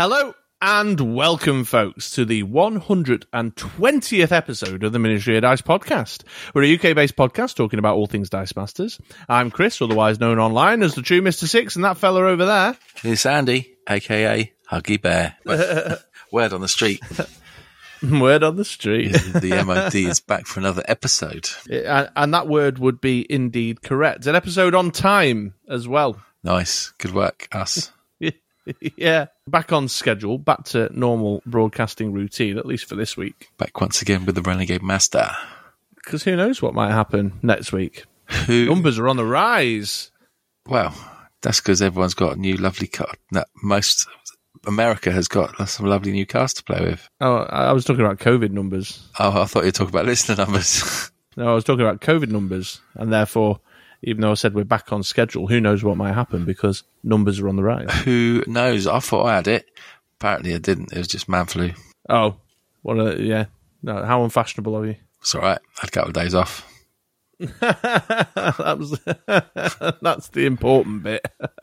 Hello and welcome, folks, to the 120th episode of the Ministry of Dice podcast. We're a UK based podcast talking about all things Dice Masters. I'm Chris, otherwise known online as the true Mr. Six, and that fella over there. It's Andy, aka Huggy Bear. Word on the street. Word on the street. the MOD is back for another episode. and that word would be indeed correct. An episode on time as well. Nice. Good work, us. yeah, back on schedule, back to normal broadcasting routine, at least for this week. Back once again with the Renegade Master. Because who knows what might happen next week? Who? Numbers are on the rise. Well, that's because everyone's got a new lovely car. No, most America has got some lovely new cars to play with. Oh, I was talking about COVID numbers. Oh, I thought you were talking about listener numbers. no, I was talking about COVID numbers, and therefore even though I said we're back on schedule, who knows what might happen because numbers are on the rise. Who knows? I thought I had it. Apparently, I didn't. It was just man flu. Oh, what? Uh, a, yeah. No, how unfashionable are you? It's all right. I had a couple of days off. that was that's the important bit.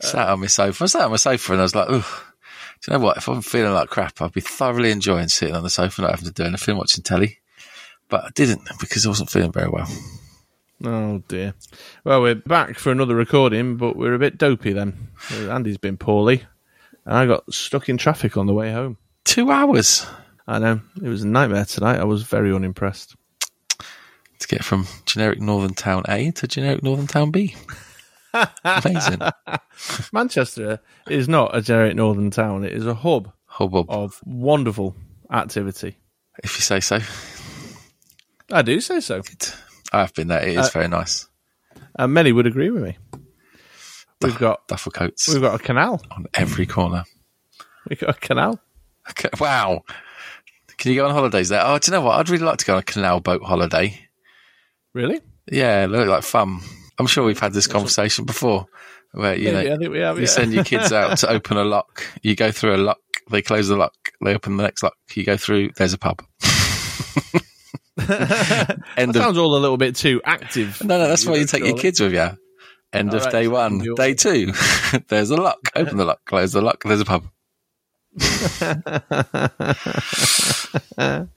sat on my sofa. I sat on my sofa and I was like, "Oh, do you know what? If I'm feeling like crap, I'd be thoroughly enjoying sitting on the sofa, not having to do anything, watching telly." But I didn't because I wasn't feeling very well. Oh dear. Well, we're back for another recording, but we're a bit dopey then. Andy's been poorly, and I got stuck in traffic on the way home. Two hours. I know it was a nightmare tonight. I was very unimpressed. To get from generic Northern Town A to generic Northern Town B. Amazing. Manchester is not a generic Northern Town. It is a hub Hubbub. of wonderful activity. If you say so. I do say so. Good. I have been there. It is uh, very nice. And many would agree with me. We've got duffel coats. We've got a canal on every corner. We've got a canal. Okay, wow. Can you go on holidays there? Oh, do you know what? I'd really like to go on a canal boat holiday. Really? Yeah, look like fun. I'm sure we've had this conversation before. Where you Maybe, know, I think we have, you yeah. send your kids out to open a lock. You go through a lock. They close the lock. They open the next lock. You go through. There's a pub. that sounds all a little bit too active. No, no, that's why you take your kids with you. End All of right, day one, you're- day two. there's a lock. Open the lock. Close the lock. There's a pub.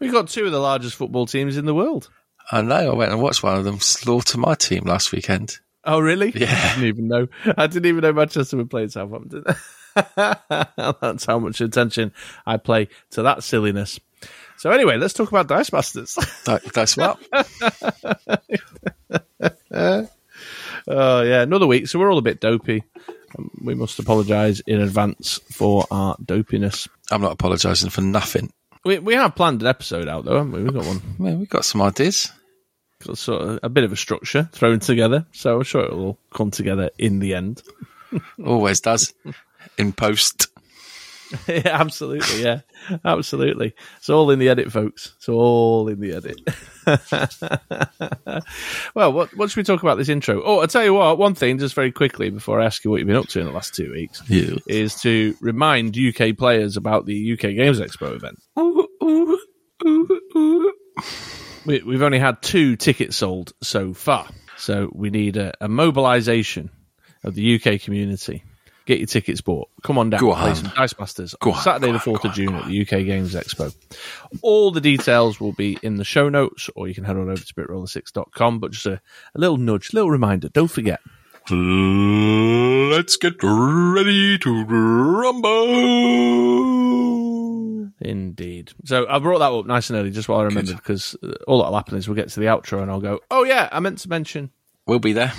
We've got two of the largest football teams in the world. I know. I went and watched one of them slaughter my team last weekend. Oh, really? Yeah. I didn't even know. I didn't even know Manchester would play Southampton. That's how much attention I play to that silliness. So anyway, let's talk about Dice Masters. Dice what. Oh yeah, another week. So we're all a bit dopey. Um, we must apologise in advance for our dopiness. I'm not apologising for nothing. We we have planned an episode out though, haven't we? We've got one, I mean, we've got some ideas. got sort of a bit of a structure thrown together. So I'm sure it'll all come together in the end. Always does. In post. yeah, absolutely. Yeah, absolutely. It's all in the edit, folks. It's all in the edit. well, what what should we talk about this intro? Oh, I'll tell you what. One thing, just very quickly, before I ask you what you've been up to in the last two weeks, Yeah. is to remind UK players about the UK Games Expo event. We, we've only had two tickets sold so far, so we need a, a mobilisation of the UK community. Get your tickets bought. Come on down. Go Play on. some Dice Masters Go on Saturday go the fourth go of June at the UK Games Expo. All the details will be in the show notes, or you can head on over to britroller6.com. But just a, a little nudge, little reminder. Don't forget. Let's get ready to rumble. Indeed. So I brought that up nice and early, just while I remembered, because uh, all that'll happen is we'll get to the outro and I'll go, "Oh yeah, I meant to mention." We'll be there.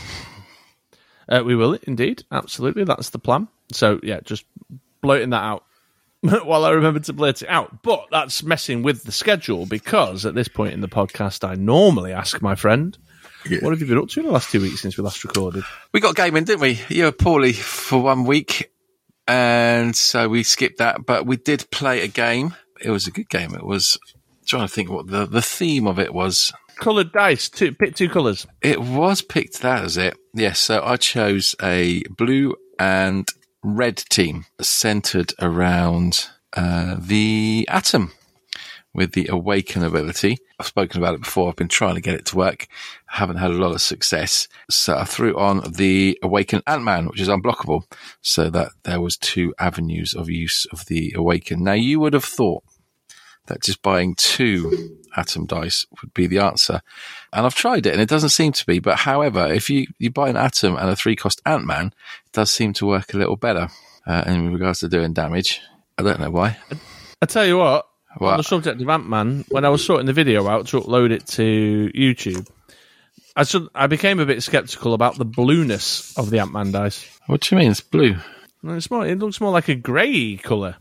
Uh, we will indeed, absolutely. That's the plan. So yeah, just blurting that out while I remember to blurt it out. But that's messing with the schedule because at this point in the podcast, I normally ask my friend, Yeah. "What have you been up to in the last two weeks since we last recorded?" We got gaming, didn't we? You were poorly for one week, and so we skipped that. But we did play a game. It was a good game. It was trying to think what the the theme of it was. Coloured dice, two, pick two colours. It was picked. That was it. Yes. So I chose a blue and red team centered around uh, the atom, with the Awaken ability. I've spoken about it before. I've been trying to get it to work. I haven't had a lot of success. So I threw on the Awaken Ant-Man, which is unblockable, so that there was two avenues of use of the Awaken. Now you would have thought that just buying two atom dice would be the answer. And I've tried it and it doesn't seem to be. But however, if you, you buy an atom and a three cost Ant-Man, it does seem to work a little better uh, in regards to doing damage. I don't know why. I tell you what, What? on the subject of Ant Man, when I was sorting the video out to upload it to YouTube, I should, I became a bit skeptical about the blueness of the Ant Man dice. What do you mean? It's blue. It's more, it looks more like a grey colour.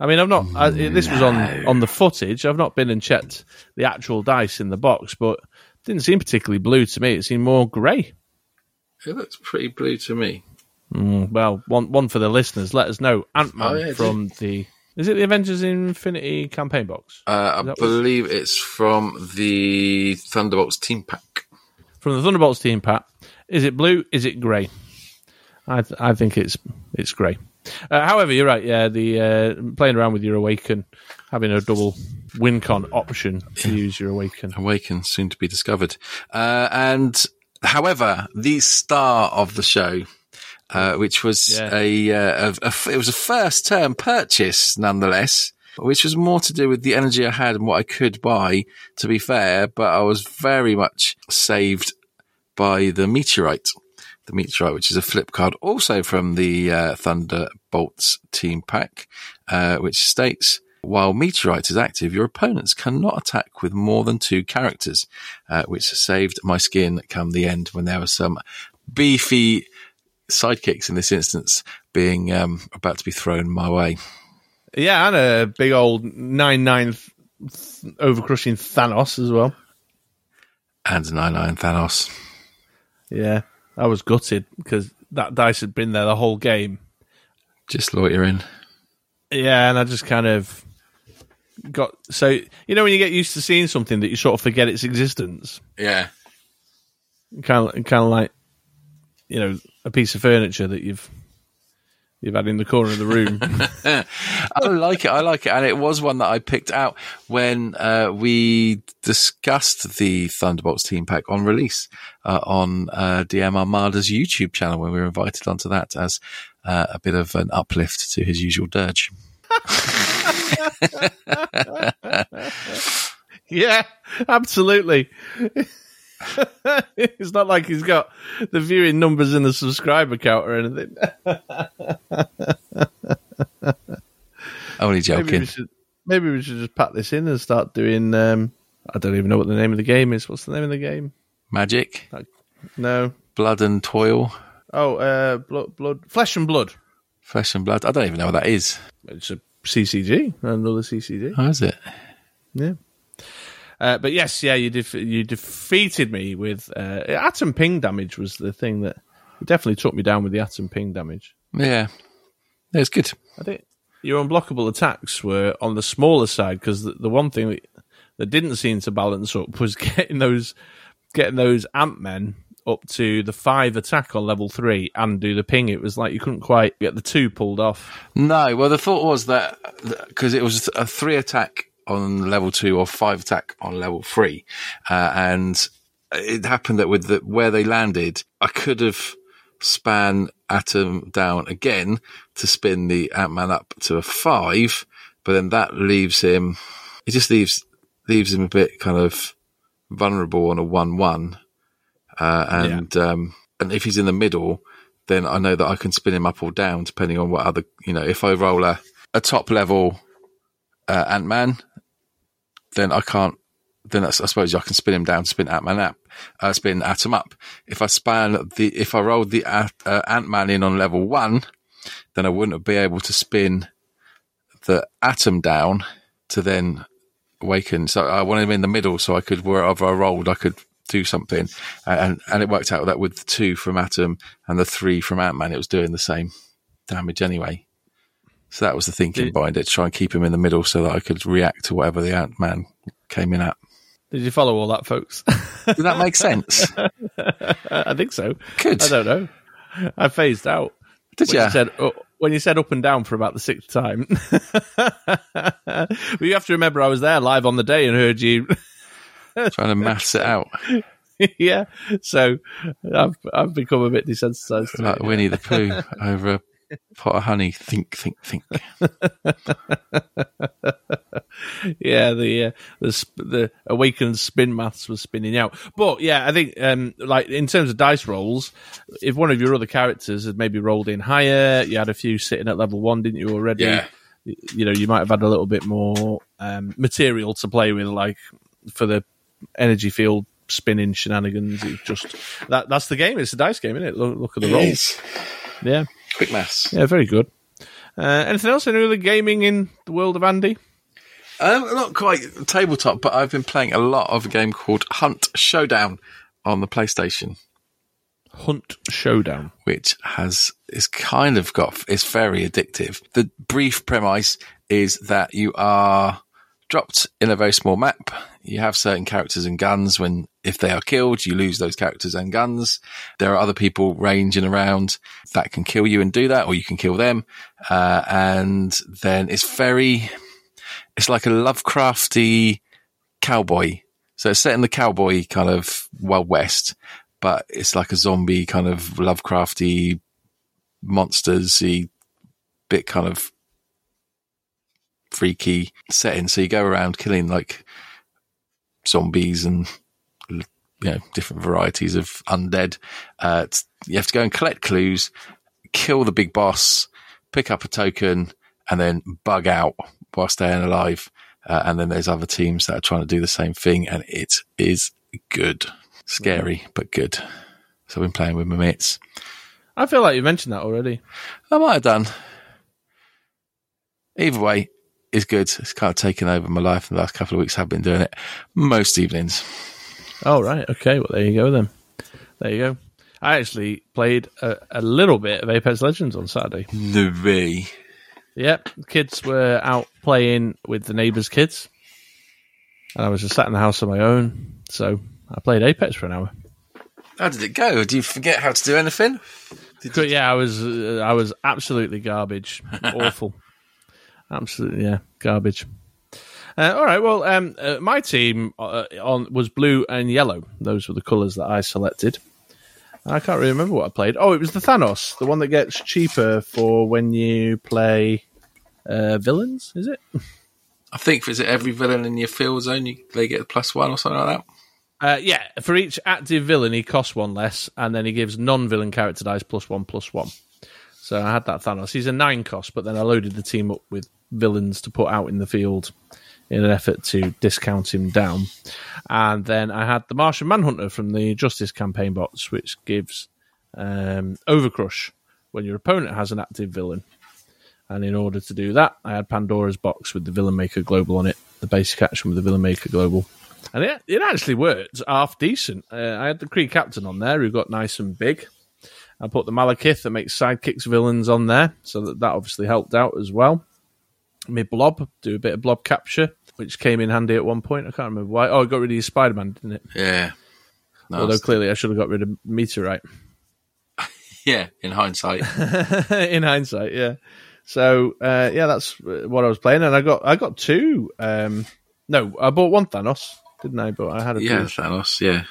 I mean, I've not. I, this was on on the footage. I've not been and checked the actual dice in the box, but it didn't seem particularly blue to me. It seemed more grey. It looks pretty blue to me. Mm, well, one one for the listeners. Let us know. Ant Man Oh, yeah, from the. Is it the Avengers Infinity campaign box? Uh, I believe it's from the Thunderbolts team pack. from the Thunderbolts team, pack, Is it blue? Is it grey? I th- I think it's it's grey. Uh, however, you're right. Yeah, the uh, playing around with your Awaken, having a double WinCon option to use your Awaken. Awaken, soon to be discovered. Uh, and however, the star of the show, uh, which was Yeah. a, uh, a, a- it was a first term purchase nonetheless, which was more to do with the energy I had and what I could buy, to be fair, but I was very much saved by the meteorite. The meteorite, which is a flip card, also from the uh, Thunderbolts team pack, uh, which states while meteorite is active, your opponents cannot attack with more than two characters, uh, which saved my skin come the end when there were some beefy sidekicks in this instance being um, about to be thrown my way. Yeah, and a big old nine nine over crushing Thanos as well. And 9 9 Thanos. Yeah, I was gutted because that dice had been there the whole game. Just loitering. Yeah, and I just kind of got so you know when you get used to seeing something that you sort of forget its existence. Yeah. kind of kind of like you know a piece of furniture that you've you've had in the corner of the room. I like it. I like it. And it was one that I picked out when uh, we discussed the Thunderbolts team pack on release uh, on uh, DM Armada's YouTube channel when we were invited onto that as uh, a bit of an uplift to his usual dirge. yeah, absolutely. it's not like he's got the viewing numbers in the subscriber count or anything. Only Maybe joking. we should maybe we should just pack this in and start doing. Um, I don't even know what the name of the game is. What's the name of the game? Magic, No. blood and toil, Oh, uh, blood, blood, flesh and blood. flesh and blood. I don't even know what that is. It's a CCG, another CCG. How is it? Yeah. Uh, but yes, yeah, you def- you defeated me with uh, atom ping damage was the thing that definitely took me down with the atom ping damage. Yeah. It's good. I think your unblockable attacks were on the smaller side because the, the one thing that, that didn't seem to balance up was getting those getting those ant men up to the five attack on level three and do the ping. It was like you couldn't quite get the two pulled off. No, well, the thought was that because it was a three attack on level two or five attack on level three, uh, and it happened that with the, where they landed, I could have span Atom down again to spin the Ant Man up to a five, but then that leaves him. It just leaves leaves him a bit kind of vulnerable on a one-one, uh, and um, and if he's in the middle, then I know that I can spin him up or down depending on what other, you know, if I roll a, a top level uh, Ant Man, then I can't, then I suppose I can spin him down spin Ant Man up, uh, spin Atom up. If I span the, if I rolled the uh, Ant Man in on level one, then I wouldn't be able to spin the Atom down to then awaken. So I wanted him in the middle so I could, wherever I rolled, I could do something. And, and it worked out that with the two from Atom and the three from Ant Man, it was doing the same damage anyway. So that was the thinking Did- behind it, to try and keep him in the middle so that I could react to whatever the Ant Man came in at. Did you follow all that, folks? Did that make sense? I think so. Good. I don't know. I phased out. Did you said uh, when you said up and down for about the sixth time. but you have to remember, I was there live on the day and heard you. Trying to maths it out yeah, so I've I've become a bit desensitized. To like. Winnie the Pooh over a pot of honey. Think, think, think. yeah, the uh, the the awakened spin maths was spinning out. But yeah, I think um, like in terms of dice rolls, if one of your other characters had maybe rolled in higher, you had a few sitting at level one, didn't you already? Yeah. You know, you might have had a little bit more um, material to play with, like for the energy field spinning shenanigans. It's just that that's the game. It's a dice game, isn't it? Look, look at the rolls. Yeah, Quick maths. yeah, very good. Uh, anything else? Any other gaming in the world of Andy? Um, not quite tabletop, but I've been playing a lot of a game called Hunt Showdown on the PlayStation, Hunt Showdown. which has is kind of got is very addictive. The brief premise is that you are dropped in a very small map. You have certain characters and guns. When if they are killed, you lose those characters and guns. There are other people ranging around that can kill you and do that, or you can kill them. Uh, and then it's very, it's like a Lovecrafty cowboy. So it's set in the cowboy kind of Wild West, but it's like a zombie kind of Lovecrafty monstersy bit kind of freaky setting. So you go around killing like zombies and you know different varieties of undead. Uh, you have to go and collect clues, kill the big boss, pick up a token, and then bug out while staying alive. Uh, and then there's other teams that are trying to do the same thing, and it is good, scary but good. So I've been playing with my mates. I feel like you mentioned that already. I might have done. Either way, it's good. It's kind of taken over my life in the last couple of weeks. I've been doing it most evenings. Oh, right. Okay. Well, there you go then. There you go. I actually played a, a little bit of Apex Legends on Saturday. The V. Yep. The kids were out playing with the neighbours' kids. And I was just sat in the house on my own. So I played Apex for an hour. How did it go? Do you forget how to do anything? But yeah, I was uh, I was absolutely garbage, awful, absolutely yeah, garbage. Uh, all right, well, um, uh, my team uh, on was blue and yellow. Those were the colours that I selected. I can't really remember what I played. Oh, it was the Thanos, the one that gets cheaper for when you play uh, villains. Is it? I think is it every villain in your field zone you, they get a plus one or something like that. Uh, yeah, for each active villain, he costs one less, and then he gives non-villain character dice plus one plus one. So I had that Thanos. He's a nine cost, but then I loaded the team up with villains to put out in the field in an effort to discount him down. And then I had the Martian Manhunter from the Justice campaign box, which gives um, Overcrush when your opponent has an active villain. And in order to do that, I had Pandora's box with the Villain Maker Global on it, the basic action with the Villain Maker Global. And it, it actually worked half decent. Uh, I had the Kree Captain on there who got nice and big. I put the Malekith that makes sidekicks villains on there, so that, that obviously helped out as well. Me Blob, do a bit of blob capture, which came in handy at one point. I can't remember why. Oh, I got rid of Spider Man, didn't it? Yeah. Nice. Although clearly I should have got rid of Meteorite. yeah, in hindsight. in hindsight, yeah. So uh, yeah, that's what I was playing, and I got I got two. Um, no, I bought one Thanos, didn't I? But I had a yeah. Thanos, yeah.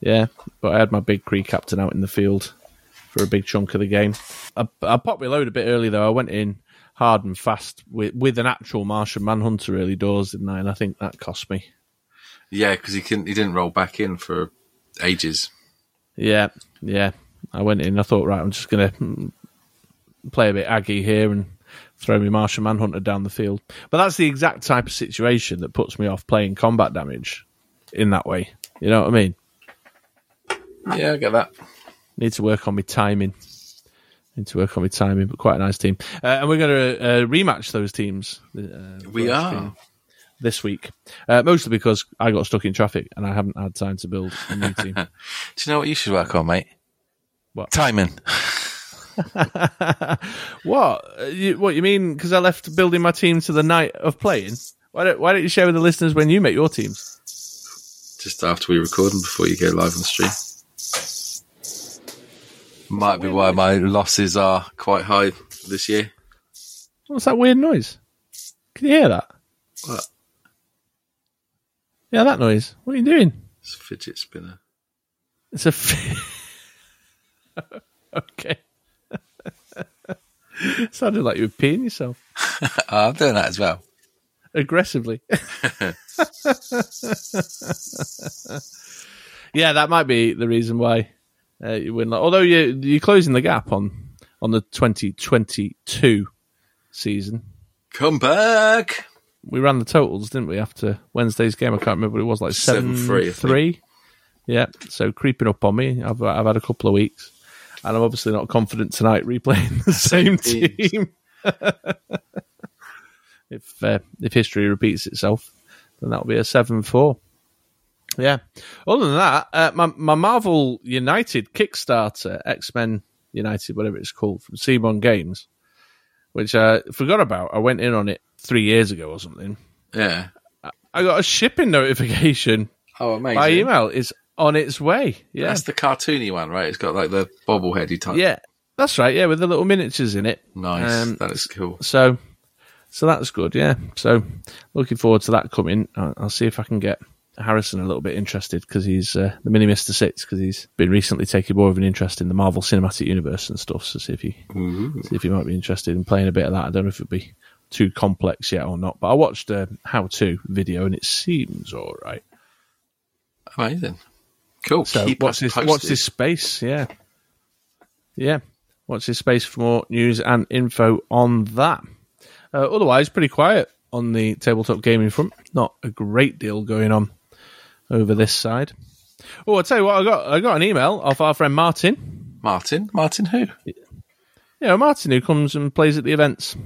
yeah. But I had my big Kree captain out in the field for a big chunk of the game. I, I popped my load a bit early though. I went in hard and fast with with an actual Martian Manhunter early doors, didn't I? And I think that cost me. Yeah, because he couldn't he didn't roll back in for ages. Yeah, yeah. I went in. I thought, right, I'm just gonna mm, play a bit aggy here and throw me Martian Manhunter down the field. But that's the exact type of situation that puts me off playing combat damage in that way. You know what I mean? Yeah, I get that. Need to work on my timing. Need to work on my timing, but quite a nice team. Uh, and we're going to uh, rematch those teams. Uh, We are. stream this week, uh, mostly because I got stuck in traffic and I haven't had time to build a new team. Do you know what you should work on, mate? What? Timing. what? You, what you mean? Because I left building my team to the night of playing. Why don't Why don't you share with the listeners when you make your teams? Just after we record and before you go live on the stream. Might be why my losses are quite high this year. What's that weird noise? Can you hear that? What? Yeah, that noise. What are you doing? It's a fidget spinner. It's a. F- okay. Sounded like you were peeing yourself Oh, I'm doing that as well. aggressively. yeah, that might be the reason why uh, you win. Although you you're closing the gap on on the 2022 season. Come back. We ran the totals, didn't we? After Wednesday's game, I can't remember what it was like seven, Seven, three, three. Yeah, so creeping up on me. I've I've had a couple of weeks, and I'm obviously not confident tonight replaying the same team. if uh, if history repeats itself, then that'll be a seven four. Yeah. Other than that, uh, my my Marvel United Kickstarter, X Men United, whatever it's called, from CMON Games, which I forgot about. I went in on it three years ago or something. Yeah. I got a shipping notification Oh, amazing. by email. It's on its way. Yeah. That's the cartoony one, right? It's got like the bobbleheady type. yeah. That's right. Yeah, with the little miniatures in it. Nice. Um, that is cool. So, so that's good. Yeah. So, looking forward to that coming. I'll, I'll see if I can get Harrison a little bit interested because he's uh, the mini Mister Six because he's been recently taking more of an interest in the Marvel Cinematic Universe and stuff. So see if he Ooh. see if he might be interested in playing a bit of that. I don't know if it'd be too complex yet or not, but I watched a how to video and it seems all right. Amazing. Cool. So Keep watch us this, posted. watch this space, yeah, yeah. Watch this space for more news and info on that. Uh, otherwise, pretty quiet on the tabletop gaming front. Not a great deal going on over this side. Oh, I'll tell you what, I got I got an email off our friend Martin. Martin. Martin who? Yeah, Martin who comes and plays at the events.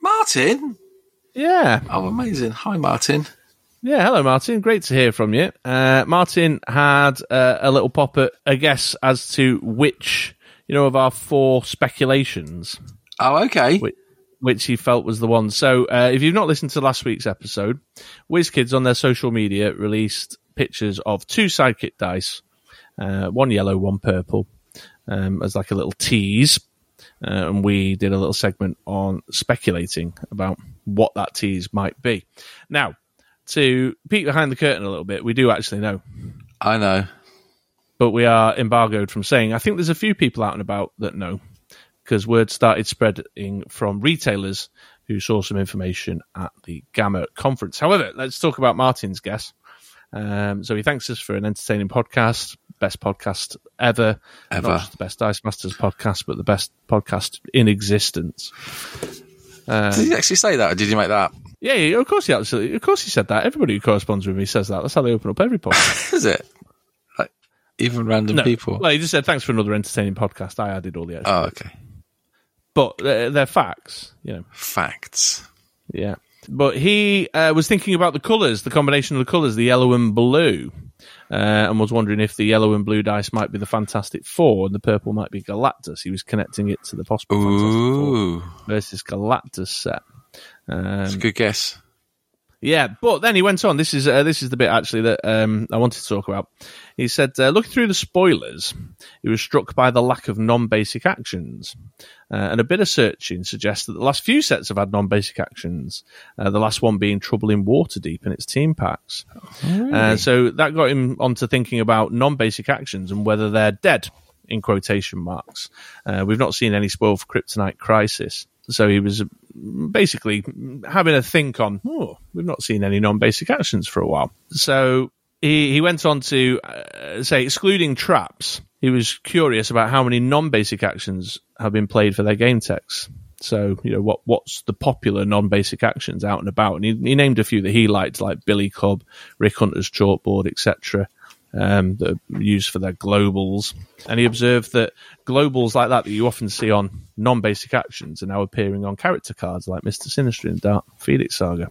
Martin? Yeah, Oh, amazing. Hi, Martin. Yeah, hello, Martin. Great to hear from you. Uh, Martin had uh, a little pop at a guess as to which, you know, of our four speculations, Oh, okay. which, which he felt was the one. So, uh, if you've not listened to last week's episode, WizKids on their social media released pictures of two sidekick dice, uh, one yellow, one purple, um, as like a little tease. Uh, and we did a little segment on speculating about what that tease might be. Now, to peek behind the curtain a little bit, we do actually know, I know. but we are embargoed from saying. I think there's a few people out and about that know because word started spreading from retailers who saw some information at the GAMA conference. However, let's talk about Martin's guess. Um, so he thanks us for an entertaining podcast, best podcast ever, Ever. not just the best Dice Masters podcast, but the best podcast in existence. Did he actually say that, or did he make that up? Yeah, yeah, of course he absolutely, of course he said that. Everybody who corresponds with me says that. That's how they open up every podcast. Is it? Like, even random No. people? Well, he just said thanks for another entertaining podcast. I added all the extra, oh, okay. but uh, they're facts, you know. Facts. Yeah. But he uh, was thinking about the colours, the combination of the colours, the yellow and blue, uh, and was wondering if the yellow and blue dice might be the Fantastic Four and the purple might be Galactus. He was connecting it to the possible Fantastic Four versus Galactus set. That's a Um, good guess. Yeah, but then he went on. This is uh, this is the bit actually that um, I wanted to talk about. He said, uh, looking through the spoilers, he was struck by the lack of non-basic actions, uh, and a bit of searching suggests that the last few sets have had non-basic actions. Uh, the last one being Trouble in Waterdeep and its team packs. Uh, so that got him onto thinking about non-basic actions and whether they're dead in quotation marks. Uh, we've not seen any spoil for Kryptonite Crisis. So he was basically having a think on, oh, we've not seen any non-basic actions for a while. So he, he went on to uh, say, excluding traps, he was curious about how many non-basic actions have been played for their game text. So, you know, what what's the popular non-basic actions out and about? And he, he named a few that he liked, like Billy Club, Rick Hunter's chalkboard, etc um, that are used for their globals. And he observed that globals like that that you often see on non-basic actions are now appearing on character cards like Mr. Sinister in Dark Phoenix Saga.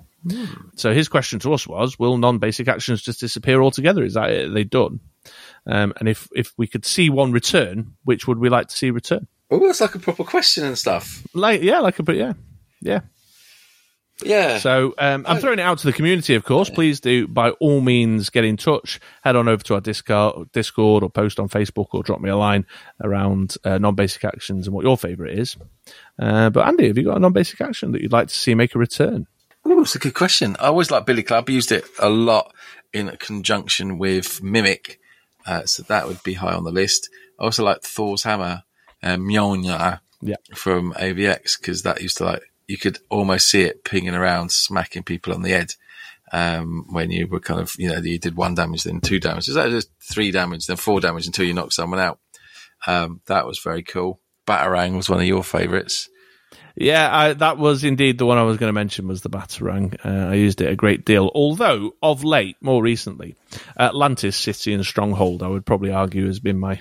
So his question to us was, will non-basic actions just disappear altogether? Is that it? Are they done? Um, and if, if we could see one return, which would we like to see return? Oh, that's like a proper question and stuff. Like, yeah, like a, but yeah, yeah. Yeah. So um, I'm throwing it out to the community, of course. Please do, by all means, get in touch. Head on over to our Discord, or post on Facebook or drop me a line around uh, non-basic actions and what your favourite is. Uh, but Andy, have you got a non-basic action that you'd like to see make a return? Oh, it's a good question. I always like Billy Club. Used it a lot in conjunction with Mimic, uh, so that would be high on the list. I also like Thor's Hammer, uh, Mjolnir Yeah. from AVX because that used to like you could almost see it pinging around, smacking people on the head. Um, when you were kind of, you know, you did one damage, then two damage. That just three damage, then four damage until you knock someone out? Um, that was very cool. Batarang was one of your favourites. Yeah, I, that was indeed the one I was going to mention was the Batarang. Uh, I used it a great deal. Although, of late, more recently, Atlantis City and Stronghold, I would probably argue, has been my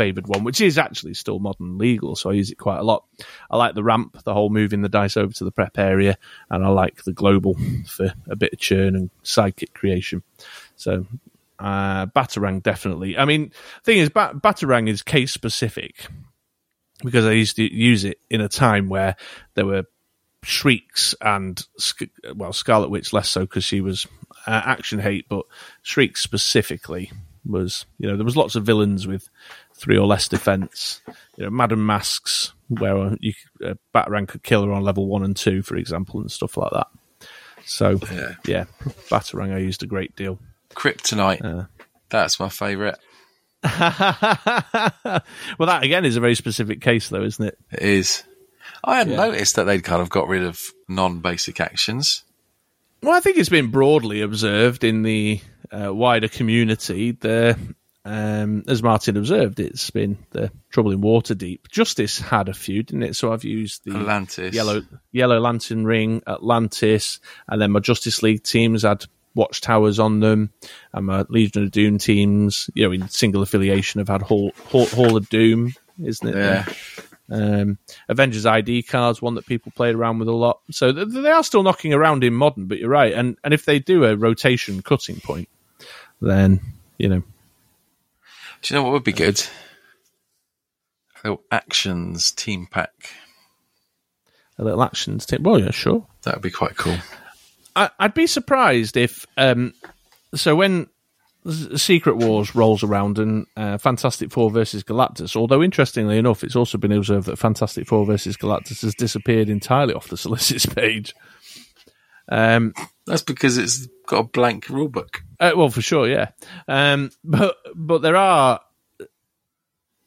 favoured one, which is actually still modern legal, so I use it quite a lot. I like the ramp, the whole moving the dice over to the prep area, and I like the global for a bit of churn and sidekick creation. So, uh, Batarang definitely. I mean, thing is, ba- Batarang is case specific because I used to use it in a time where there were shrieks and well, Scarlet Witch less so because she was uh, action hate, but shrieks specifically was you know there was lots of villains with three or less defense. You know, Madame Masques where you uh, Batarang could kill her on level one and two, for example, and stuff like that. So Yeah. yeah, Batarang I used a great deal. Kryptonite. Uh. That's my favourite. well, that again is a very specific case, though, isn't it? It is. I hadn't Yeah. noticed that they'd kind of got rid of non-basic actions. Well, I think it's been broadly observed in the uh, wider community. The um, as Martin observed, it's been the trouble in Waterdeep. Justice had a few, didn't it? So I've used the Atlantis. yellow Yellow Lantern Ring, Atlantis, and then my Justice League teams had watchtowers on them, and my Legion of Doom teams, you know, in single affiliation, have had Hall, Hall, Hall of Doom, isn't it? Yeah. Um, Avengers ID cards, one that people played around with a lot. So th- they are still knocking around in modern, but you're right. And and if they do a rotation cutting point, then you know, Do you know what would be good? A little actions team pack. a little actions team. Well, yeah, sure. That would be quite cool. I, I'd be surprised if um, so when Secret Wars rolls around and uh, Fantastic Four versus Galactus. Although interestingly enough, it's also been observed that Fantastic Four versus Galactus has disappeared entirely off the solicits page. Um, That's because it's got a blank rulebook. Uh, well, for sure, yeah. Um, but but there are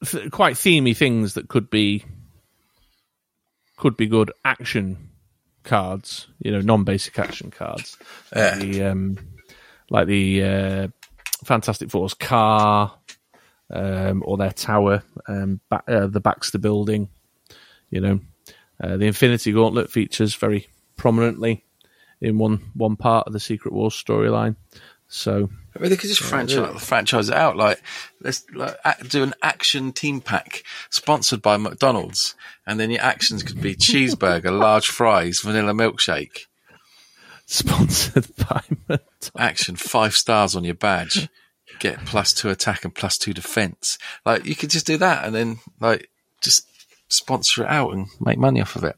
th- quite themey things that could be could be good action cards. You know, non-basic action cards. Yeah. The um, like the uh, Fantastic Four's car um, or their tower, um, uh, the Baxter Building. You know, uh, the Infinity Gauntlet features very prominently in one one part of the Secret Wars storyline. So I mean, they could just franchise, franchise it out. Like, let's like, do an action team pack sponsored by McDonald's, and then your actions could be cheeseburger, large fries, vanilla milkshake. sponsored by McDonald's. Action five stars on your badge. Get plus two attack and plus two defense. Like, you could just do that, and then like just sponsor it out and make money off of it.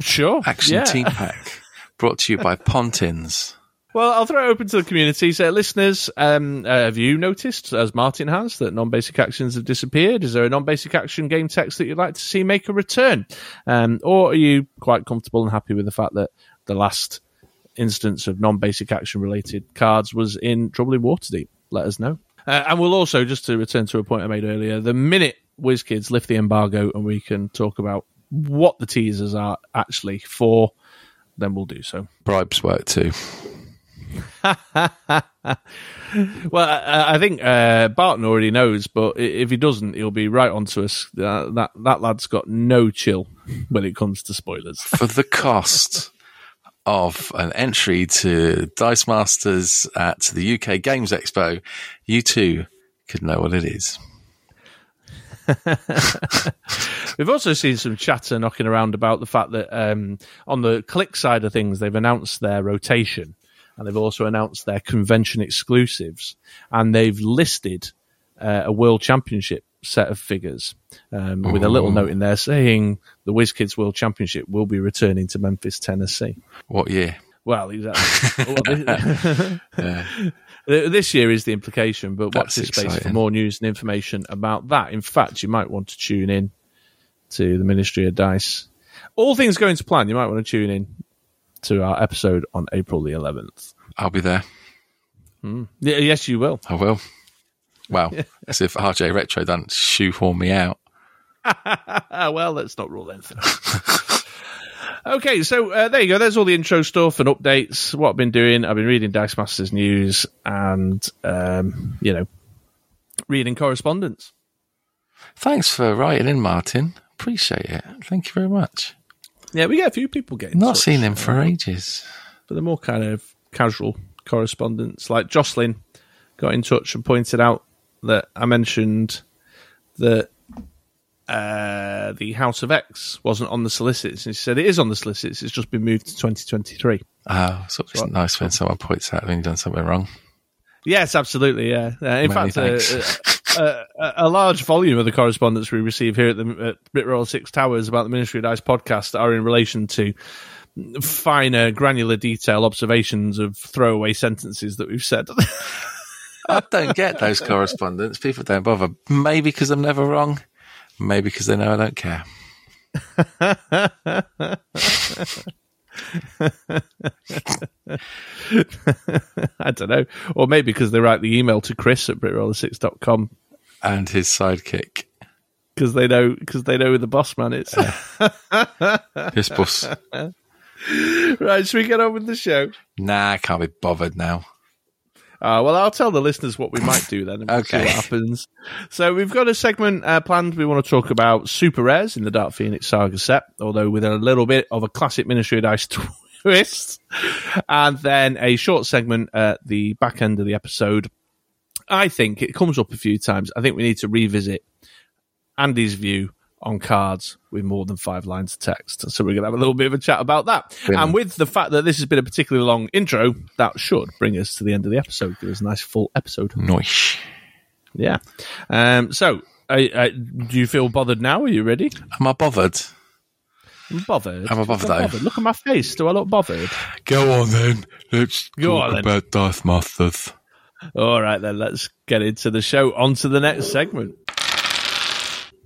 Sure. Action yeah. team pack brought to you by Pontins. Well, I'll throw it open to the community. So, listeners, um, uh, have you noticed, as Martin has, that non-basic actions have disappeared? Is there a non-basic action game text that you'd like to see make a return, um, or are you quite comfortable and happy with the fact that the last instance of non-basic action related cards was in Trouble in Waterdeep? Let us know. Uh, and we'll also, just to return to a point I made earlier, the minute WizKids lift the embargo and we can talk about what the teasers are actually for, then we'll do so. Bribes work too. Well, I, I think uh, Barton already knows, but if he doesn't, he'll be right onto us. Uh, that that lad's got no chill when it comes to spoilers. for the cost of an entry to Dice Masters at the UK Games Expo, you too could know what it is. We've also seen some chatter knocking around about the fact that um, on the click side of things, they've announced their rotation and they've also announced their convention exclusives, and they've listed uh, a World Championship set of figures um, with a little note in there saying the WizKids World Championship will be returning to Memphis, Tennessee. What year? Well, exactly. well, this, year is the implication, but watch That's this space for more news and information about that. In fact, you might want to tune in to the Ministry of Dice. All things going to plan, you might want to tune in to our episode on April the 11th. I'll be there. Hmm. Yeah, yes, you will. I will. Wow. As if RJ Retro doesn't shoehorn me out. Well, let's not rule anything. Okay, so uh, there you go. There's all the intro stuff and updates. What I've been doing, I've been reading Dice Masters news and, um, you know, reading correspondence. Thanks for writing in, Martin. Appreciate it. Thank you very much. Yeah, we get a few people getting Not touch, seen him for ages. but they're more kind of casual correspondence. Like Jocelyn got in touch and pointed out that I mentioned that uh, the House of X wasn't on the solicits, and she said it is on the solicits. It's just been moved to 2023. Oh, so it's nice when someone points out when you've done something wrong. Yes, absolutely. Yeah. Uh, in Many fact, uh, uh, uh, a large volume of the correspondence we receive here at the at Britroll Six Towers about the Ministry of Dice podcast are in relation to finer, granular detail observations of throwaway sentences that we've said. I don't get those correspondence. People don't bother. Maybe because I'm never wrong. Maybe because they know I don't care. I don't know. Or maybe because they write the email to Chris at britroller6.com And his sidekick. because they know because they know who the boss man is. His boss. right, should we get on with the show? Nah, I can't be bothered now. Uh, well, I'll tell the listeners what we might do then and we'll see Okay. what happens. So we've got a segment uh, planned. We want to talk about super rares in the Dark Phoenix Saga set, although with a little bit of a classic Ministry of Dice twist. And then a short segment at the back end of the episode. I think it comes up a few times. I think we need to revisit Andy's view on cards with more than five lines of text. So we're going to have a little bit of a chat about that. Brilliant. And with the fact that this has been a particularly long intro, that should bring us to the end of the episode. Give us a nice full episode. Noish. Yeah. Um, so, uh, uh, do you feel bothered now? Are you ready? Am I bothered? I'm bothered. I'm bothered, I'm though. Look at my face. Do I look bothered? Go on then. Let's Go on, then. about Darth Masters. All right, then let's get into the show. On to the next segment.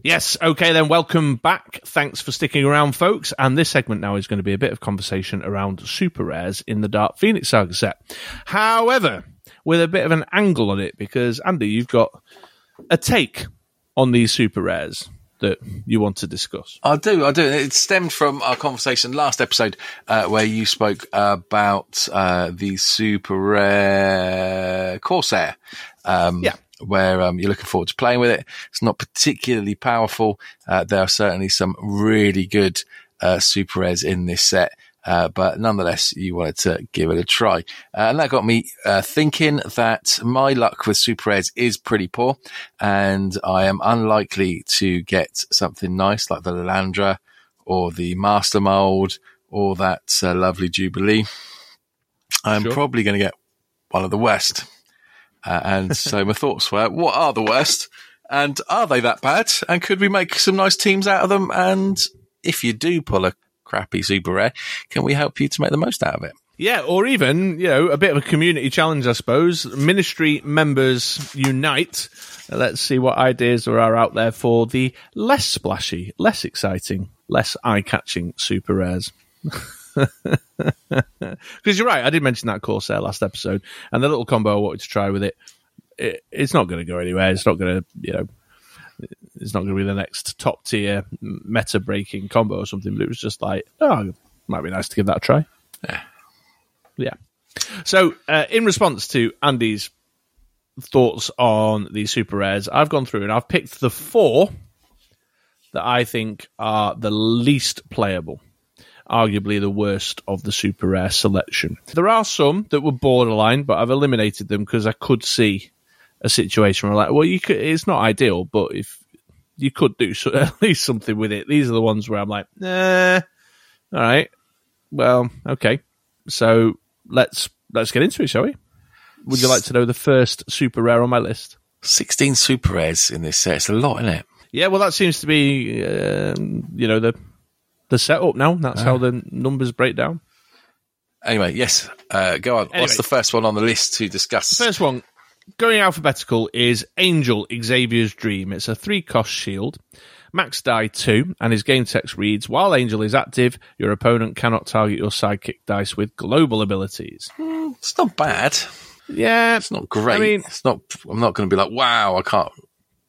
Yes, okay, then welcome back. Thanks for sticking around, folks. And this segment now is going to be a bit of conversation around super rares in the Dark Phoenix Saga set. However, with a bit of an angle on it, because Andy, you've got a take on these super rares that you want to discuss. I do, I do. It stemmed from our conversation last episode uh, where you spoke about uh, the super rare Corsair. Um, Yeah. Where um, you're looking forward to playing with it. It's not particularly powerful. Uh, there are certainly some really good uh, super rares in this set. Uh, but nonetheless, you wanted to give it a try. Uh, and that got me uh, thinking that my luck with super rares is pretty poor and I am unlikely to get something nice like the Lilandra or the Master Mold or that uh, lovely Jubilee. I'm Sure. probably going to get one of the West. Uh, and so my thoughts were, what are the worst? And are they that bad? And could we make some nice teams out of them? And if you do pull a crappy super rare, can we help you to make the most out of it? Yeah, or even, you know, a bit of a community challenge, I suppose. Ministry members unite. Let's see what ideas there are out there for the less splashy, less exciting, less eye catching super rares. Because you're right, I did mention that Corsair last episode, and the little combo I wanted to try with it, it it's not going to go anywhere. It's not going to, you know, it's not going to be the next top tier meta breaking combo or something, but it was just like, oh, might be nice to give that a try. Yeah. yeah. So, uh, in response to Andy's thoughts on the super rares, I've gone through and I've picked the four that I think are the least playable, arguably the worst of the super rare selection. There are some that were borderline, but I've eliminated them because I could see a situation where, like, well, you could, it's not ideal, but if you could do so, at least something with it, these are the ones where I'm like, nah, all right, well, okay. So let's let's get into it, shall we? Would you like to know the first super rare on my list? 16 super rares in this set. It's a lot, isn't it? Yeah, well, that seems to be, um, you know, the the setup now. That's how the numbers break down. Anyway, yes. Uh, go on. Anyway. What's the first one on the list to discuss? First one, going alphabetical, is Angel Xavier's Dream. It's a three cost shield. Max die 2, and his game text reads While Angel is active, your opponent cannot target your sidekick dice with global abilities. It's not bad. Yeah, It's not great. I mean- it's not. I'm not going to be like, wow, I can't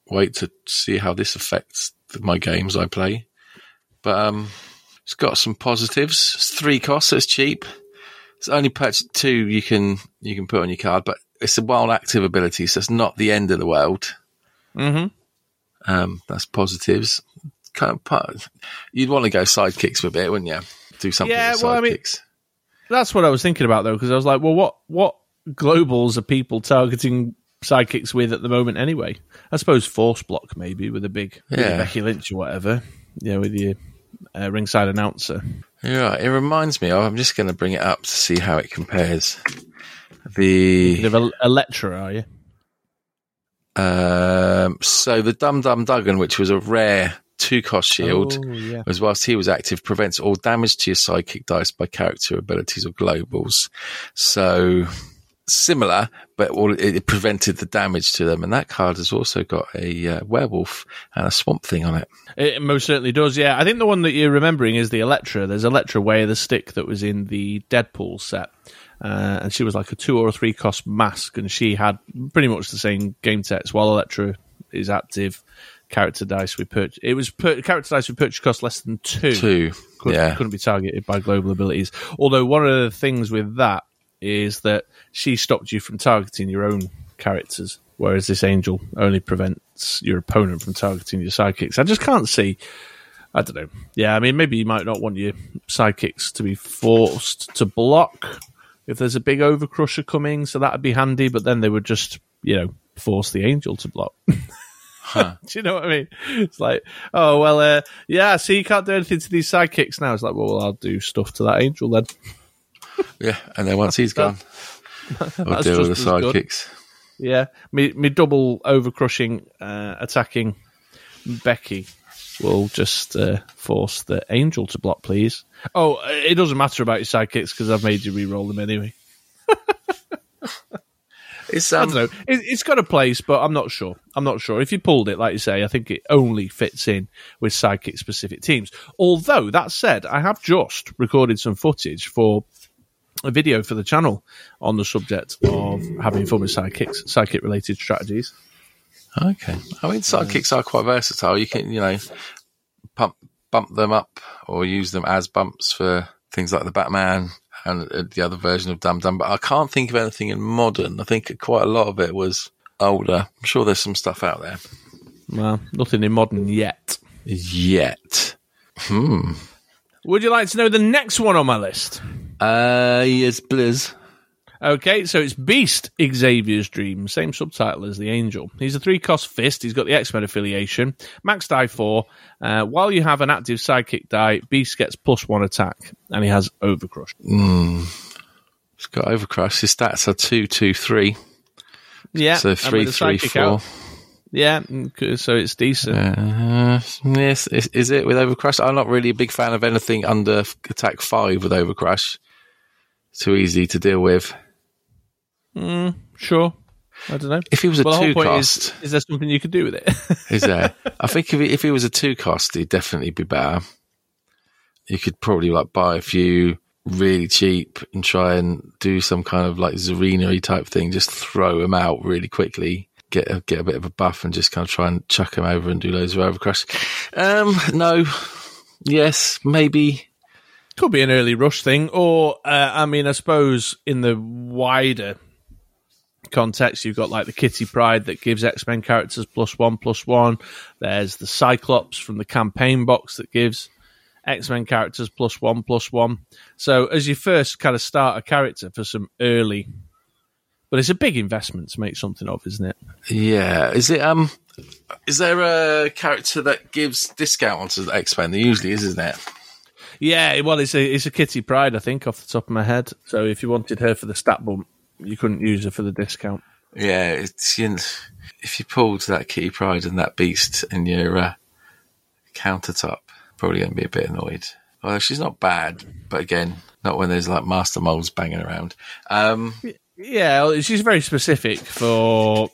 wait to see how this affects my games I play. But um, it's got some positives. It's three costs. So it's cheap. It's only purchase two you can you can put on your card, but it's a wild active ability, so it's not the end of the world. hmm Um, that's positives. Kind of you'd want to go sidekicks for a bit, wouldn't you? Do something Yeah, with well, I mean- sidekicks. That's what I was thinking about, though, because I was like, well, what, what globals are people targeting sidekicks with at the moment anyway? I suppose Force Block, maybe, with a big Yeah. Becky Lynch or whatever. Yeah, with your uh, ringside announcer. You're. It reminds me. Of, I'm just going to bring it up to see how it compares. The of a, Elektra, are you? Um, so the Dum Dum Dugan, which was a rare two cost shield, Oh, yeah. as whilst he was active, prevents all damage to your sidekick dice by character abilities or globals. So similar, but all, it, prevented the damage to them. And that card has also got a uh, werewolf and a swamp thing on it. It most certainly does, yeah. I think the one that you're remembering is the Elektra. There's Elektra Way of the Stick that was in the Deadpool set. Uh, and she was like a two or a three cost mask, and she had pretty much the same game text. While Elektra is active, character dice we purchase. It was per- character dice we purchase cost less than two. Two. Couldn't, yeah. couldn't be targeted by global abilities. Although one of the things with that is that she stopped you from targeting your own characters, whereas this angel only prevents your opponent from targeting your sidekicks. I just can't see. I don't know. Yeah, I mean, maybe you might not want your sidekicks to be forced to block if there's a big overcrusher coming, so that'd be handy. But then they would just, you know, force the angel to block. Huh. Do you know what I mean? It's like, oh well, uh, yeah. See, you can't do anything to these sidekicks now. It's like, well, I'll do stuff to that angel then. Yeah. And then once he's gone, we'll deal with the just as good. sidekicks. Yeah, me, me double overcrushing, uh, attacking Becky will just uh, force the angel to block, please. Oh, it doesn't matter about your sidekicks because I've made you re-roll them anyway. It's, I um, don't know. It, it's got a place, but I'm not sure. I'm not sure. If you pulled it, like you say, I think it only fits in with sidekick specific teams. Although that said, I have just recorded some footage for a video for the channel on the subject of having fun with sidekicks, sidekick related strategies. Okay. I mean, sidekicks are quite versatile. You can, you know, pump, bump them up or use them as bumps for things like the Batman and uh, the other version of Dum Dum. But I can't think of anything in modern. I think quite a lot of it was older. I'm sure there's some stuff out there. Well, nothing in modern yet. Yet. Hmm. Would you like to know the next one on my list? Uh, yes, Blizz. Okay, so it's Beast Xavier's Dream, same subtitle as the Angel. He's a three cost fist. He's got the X Men affiliation. Max die four. Uh, while you have an active sidekick die, Beast gets plus one attack, and he has Overcrush. It's got Overcrush. His stats are two, two, three. Yeah, So three, three, four. out- yeah, mm, so it's decent. Uh, yes, is, is it with Overcrush? I'm not really a big fan of anything under attack five with Overcrush. Too easy to deal with. Sure, I don't know. If he was a Well, two cost, is: is there something you could do with it? is there? I think if he, if he was a two cost, he'd definitely be better. You could probably like buy a few really cheap and try and do some kind of like Zarina type thing. Just throw him out really quickly. Get a, get a bit of a buff and just kind of try and chuck him over and do loads of overcrush. Um, no, yes, maybe. Could be an early rush thing, or uh, I mean, I suppose in the wider context, you've got like the Kitty Pryde that gives X Men characters plus one plus one. There's the Cyclops from the campaign box that gives X Men characters plus one plus one. So as you first kind of start a character for some early, but it's a big investment to make something of, isn't it? Yeah, is it? Um, is there a character that gives discount onto X Men? There usually is, isn't it? Yeah, well, it's a it's a Kitty Pryde, I think, off the top of my head. So if you wanted her for the stat bump, you couldn't use her for the discount. Yeah, it's you know, if you pulled that Kitty Pryde and that beast in your uh, countertop, probably going to be a bit annoyed. Well, she's not bad, but again, not when there's like master molds banging around. Um, Yeah, she's very specific for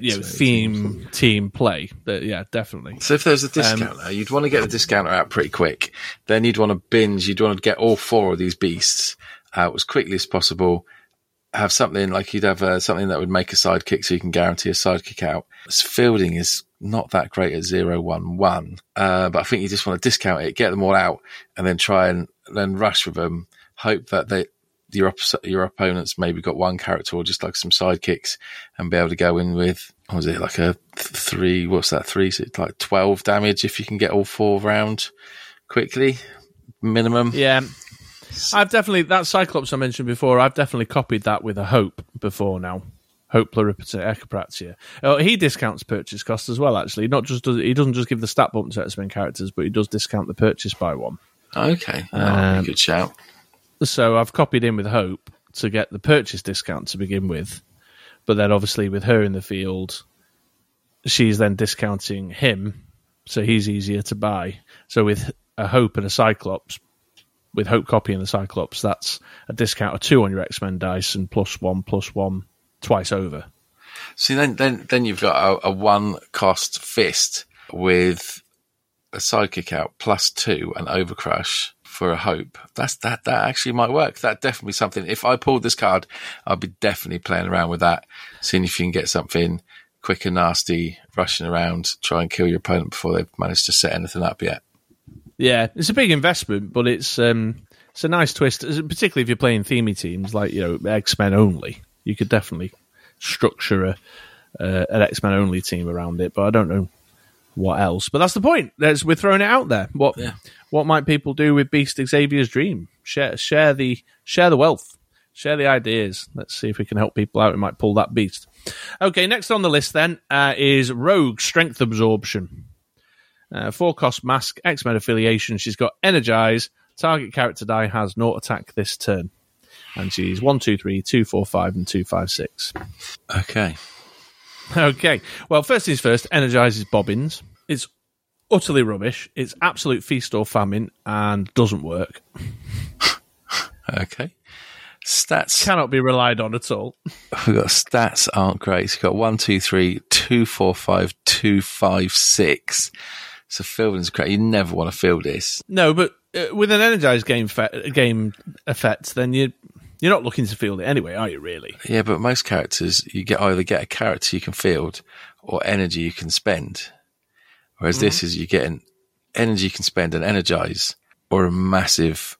you know, X-Men theme team play. But yeah, definitely. So if there's a discounter, you'd want to get the discounter out pretty quick. Then you'd want to binge. You'd want to get all four of these beasts out as quickly as possible. Have something like you'd have uh, something that would make a sidekick, so you can guarantee a sidekick out. Fielding is not that great at zero one one, uh, but I think you just want to discount it, get them all out, and then try and then rush with them. Hope that they your op- your opponents maybe got one character or just like some sidekicks, and be able to go in with what was it like a th- three? What's that? Three? So it's like twelve damage if you can get all four round quickly, minimum. Yeah. I've definitely that Cyclops I mentioned before. I've definitely copied that with a Hope before now. Hope Pluripotent Echopraxia. Oh, he discounts purchase cost as well. Actually, not just does, he doesn't just give the stat bump to X Men characters, but he does discount the purchase by one. Okay, oh, that'd be a um, good shout. So I've copied in with Hope to get the purchase discount to begin with, but then obviously with her in the field, she's then discounting him, so he's easier to buy. So with a Hope and a Cyclops, with Hope copying the Cyclops, that's a discount of two on your X Men dice and plus one, plus one twice over. See, then, then, then you've got a, a one cost fist with a sidekick out plus two and overcrush for a hope. That's that. That actually might work. That definitely something. If I pulled this card, I'd be definitely playing around with that, seeing if you can get something quick and nasty, rushing around, try and kill your opponent before they've managed to set anything up yet. Yeah, it's a big investment, but it's um, it's a nice twist, particularly if you're playing themey teams like you know X Men only. You could definitely structure a uh, an X Men only team around it, but I don't know what else. But that's the point. There's, we're throwing it out there. What Yeah. what might people do with Beast Xavier's dream? Share share the share the wealth, share the ideas. Let's see if we can help people out. We might pull that beast. Okay, next on the list then uh, is Rogue Strength Absorption. Uh, four cost mask, X Men affiliation. She's got Energize. Target character die has no attack this turn. And she's one, two, three, two, four, five, and two, five, six. Okay. Okay. Well, first things first, Energizes Bobbins. It's utterly rubbish. It's absolute feast or famine and doesn't work. Okay. Stats. Cannot be relied on at all. We've got stats aren't great. So we've got one, two, three, two, four, five, two, five, six. So fielding's great. You never want to field this. No, but uh, with an energized game fe- game effect, then you you're not looking to field it anyway, are you? Really? Yeah, but most characters, you get either get a character you can field or energy you can spend. Whereas this mm. is you get an energy you can spend and energize or a massive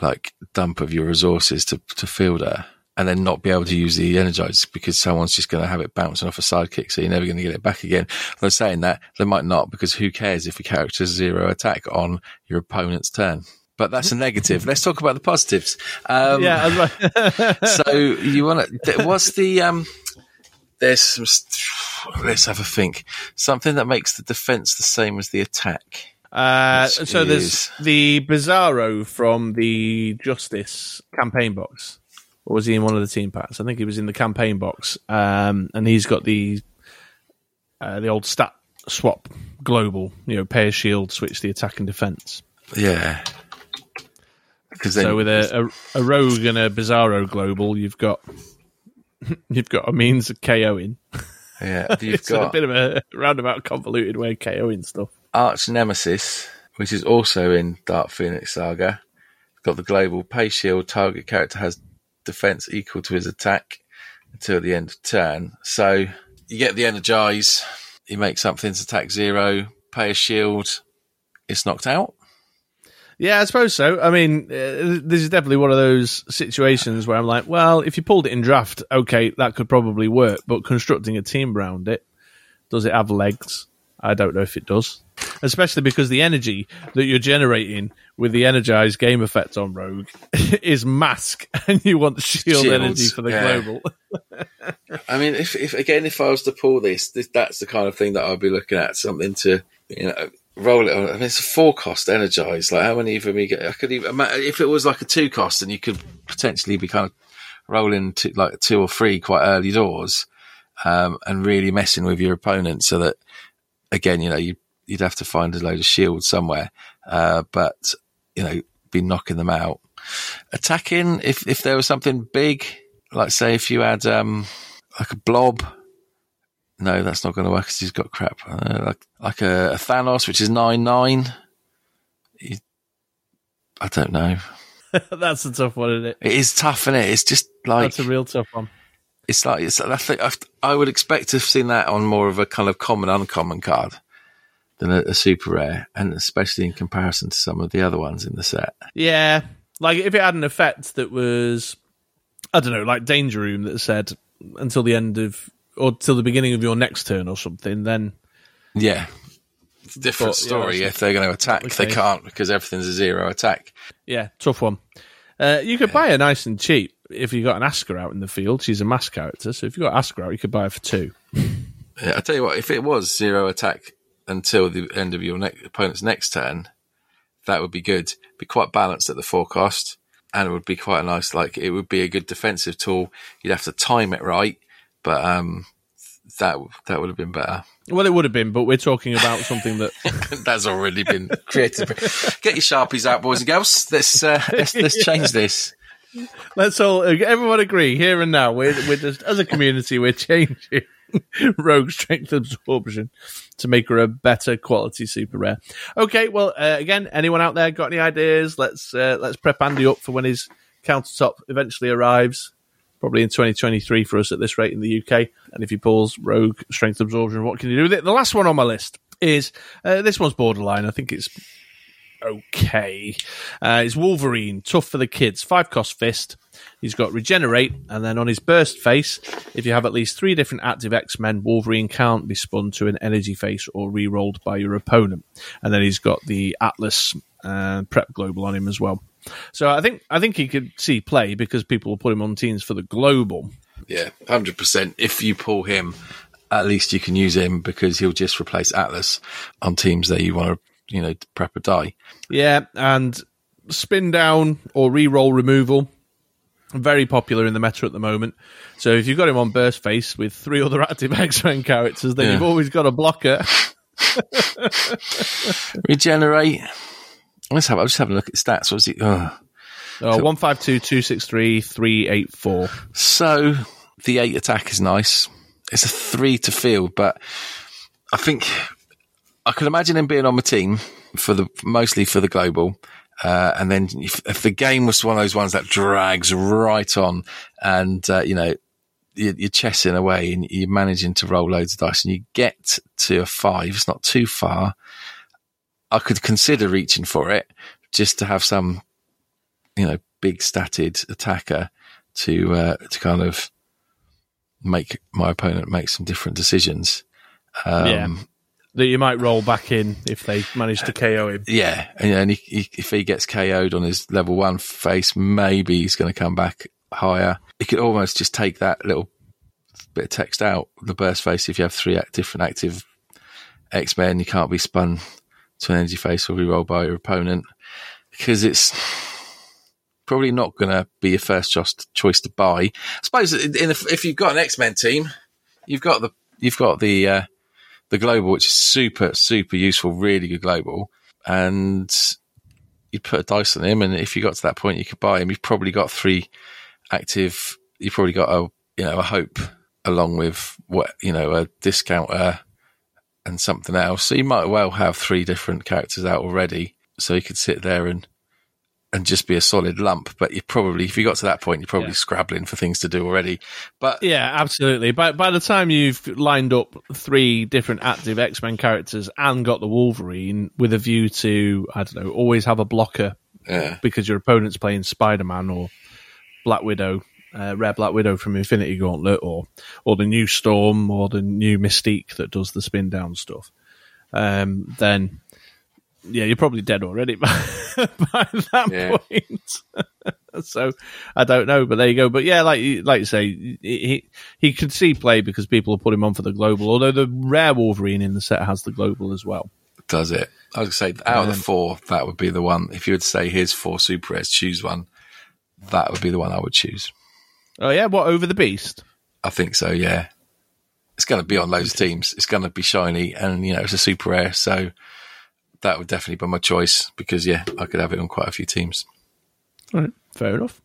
like dump of your resources to, to field her and then not be able to use the energize because someone's just going to have it bouncing off a sidekick. So you're never going to get it back again. They're saying that they might not because who cares if your character's zero attack on your opponent's turn? But that's a negative. Let's talk about the positives. Um, Yeah. So you want to? What's the um? There's some. Let's have a think. Something that makes the defense the same as the attack. Uh, so there's the Bizarro from the Justice campaign box. Or was he in one of the team packs? I think he was in the campaign box. Um, and he's got the uh, the old stat swap global, you know, pay a shield, switch the attack and defense. Yeah. So with a, a, a rogue and a Bizarro global, you've got you've got a means of KOing. yeah, you've It's a got bit of a roundabout, convoluted way of KOing stuff. Arch Nemesis, which is also in Dark Phoenix Saga. Got the global pay shield. Target character has defense equal to his attack until the end of turn. So you get the energize. You make something's attack zero. Pay a shield. It's knocked out. Yeah, I suppose so. I mean, uh, this is definitely one of those situations where I'm like, well, if you pulled it in draft, okay, that could probably work. But constructing a team around it, does it have legs? I don't know if it does. Especially because the energy that you're generating with the energized game effect on Rogue is mask, and you want shield Shields, energy for the yeah. global. I mean, if, if again, if I was to pull this, this, that's the kind of thing that I'd be looking at. Something to, you know, roll it on. I mean, it's a four cost energize. Like, how many of me get? I could even, if it was like a two cost, and you could potentially be kind of rolling to like two or three quite early doors. um, and really messing with your opponent so that, again, you know, you, you'd have to find a load of shields somewhere, uh, but, you know, be knocking them out. Attacking, if, if there was something big, like say if you had, um, like a blob, no, that's not going to work because he's got crap. Uh, like, like a, a Thanos, which is 9 9. I don't know. That's a tough one, isn't it? It is tough, isn't it? It's just like That's a real tough one. it's like it's. I think I, I would expect to have seen that on more of a kind of common uncommon card than a, a super rare, and especially in comparison to some of the other ones in the set. Yeah, like if it had an effect that was, I don't know, like Danger Room that said until the end of or till the beginning of your next turn or something, then Yeah, it's a different But, story. that's if they're going to attack, the they can't because everything's a zero attack. yeah, tough one. Uh, you could buy her nice and cheap if you got an Asker out in the field. She's a mass character, so if you got Asker out, you could buy her for two. Yeah, I tell you what, if it was zero attack until the end of your ne- opponent's next turn, that would be good. Be quite balanced at the forecast, and it would be quite a nice. Like it would be a good defensive tool. You'd have to time it right, but um, that that would have been better. Well, it would have been, but we're talking about something that That's already been created. Get your sharpies out, boys and girls. Let's uh, let's, let's change this. let's all everyone agree here and now. We're we're just as a community, we're changing Rogue Strength Absorption to make her a better quality super rare. Okay, well, uh, again, anyone out there got any ideas? Let's uh, let's prep Andy up for when his countertop eventually arrives. Probably in 2023 for us at this rate in the UK. And if he pulls Rogue Strength Absorption, what can you do with it? The last one on my list is uh, this one's borderline. I think it's okay. Uh, it's Wolverine, tough for the kids, five cost fist. He's got regenerate, and then on his burst face, if you have at least three different active X Men, Wolverine can't be spun to an energy face or re-rolled by your opponent. And then he's got the Atlas uh, prep global on him as well. So I think I think he could see play because people will put him on teams for the global. Yeah, hundred percent. If you pull him, at least you can use him because he'll just replace Atlas on teams that you want to, you know, prep a die. Yeah, and spin down or re-roll removal. Very popular in the meta at the moment. So if you've got him on burst face with three other active X-Men characters, then Yeah. you've always got a blocker. Regenerate. Let's have. I was just having a look at stats. What was it? Oh. Oh, one five two two six three three eight four. So the eight attack is nice. It's a three to field, but I think I could imagine him being on my team for the mostly for the global. Uh, and then if, if the game was one of those ones that drags right on and, uh, you know, you're, you're chessing away and you're managing to roll loads of dice and you get to a five, it's not too far. I could consider reaching for it just to have some, you know, big statted attacker to, uh, to kind of make my opponent make some different decisions. Um, yeah, that you might roll back in if they manage to KO him. Yeah, and, and he, he, if he gets KO'd on his level one face, maybe he's going to come back higher. He could almost just take that little bit of text out, the burst face. If you have three different active X Men, you can't be spun to an energy face or be rolled by your opponent because it's probably not going to be your first choice, choice to buy. I suppose if you've got an X Men team, you've got the you've got the uh, the global, which is super super useful, really good global, and you'd put a dice on him, and if you got to that point, you could buy him. You've probably got three active. You've probably got a you know a hope along with what you know a discounter and something else. So you might well have three different characters out already. So you could sit there and and just be a solid lump. But you probably, if you got to that point, you're probably Yeah. scrabbling for things to do already. But Yeah, absolutely. By by the time you've lined up three different active X Men characters and got the Wolverine with a view to I don't know, always have a blocker yeah, because your opponent's playing Spider Man or Black Widow, uh, Rare Black Widow from Infinity Gauntlet, or or the new Storm or the new Mystique that does the spin down stuff. Um, then yeah, you're probably dead already by, by that Yeah. point. so I don't know, but there you go. But yeah, like you- like you say, he he, could see play because people have put him on for the global. Although the rare Wolverine in the set has the global as well. does it? I would say out of the four, that would be the one. If you would say here's four super rares, choose one. That would be the one I would choose. Oh yeah, what over the Beast? I think so. Yeah. it's going to be on loads of teams. It's going to be shiny, and you know it's a super rare, so that would definitely be my choice because yeah, I could have it on quite a few teams. All right, fair enough.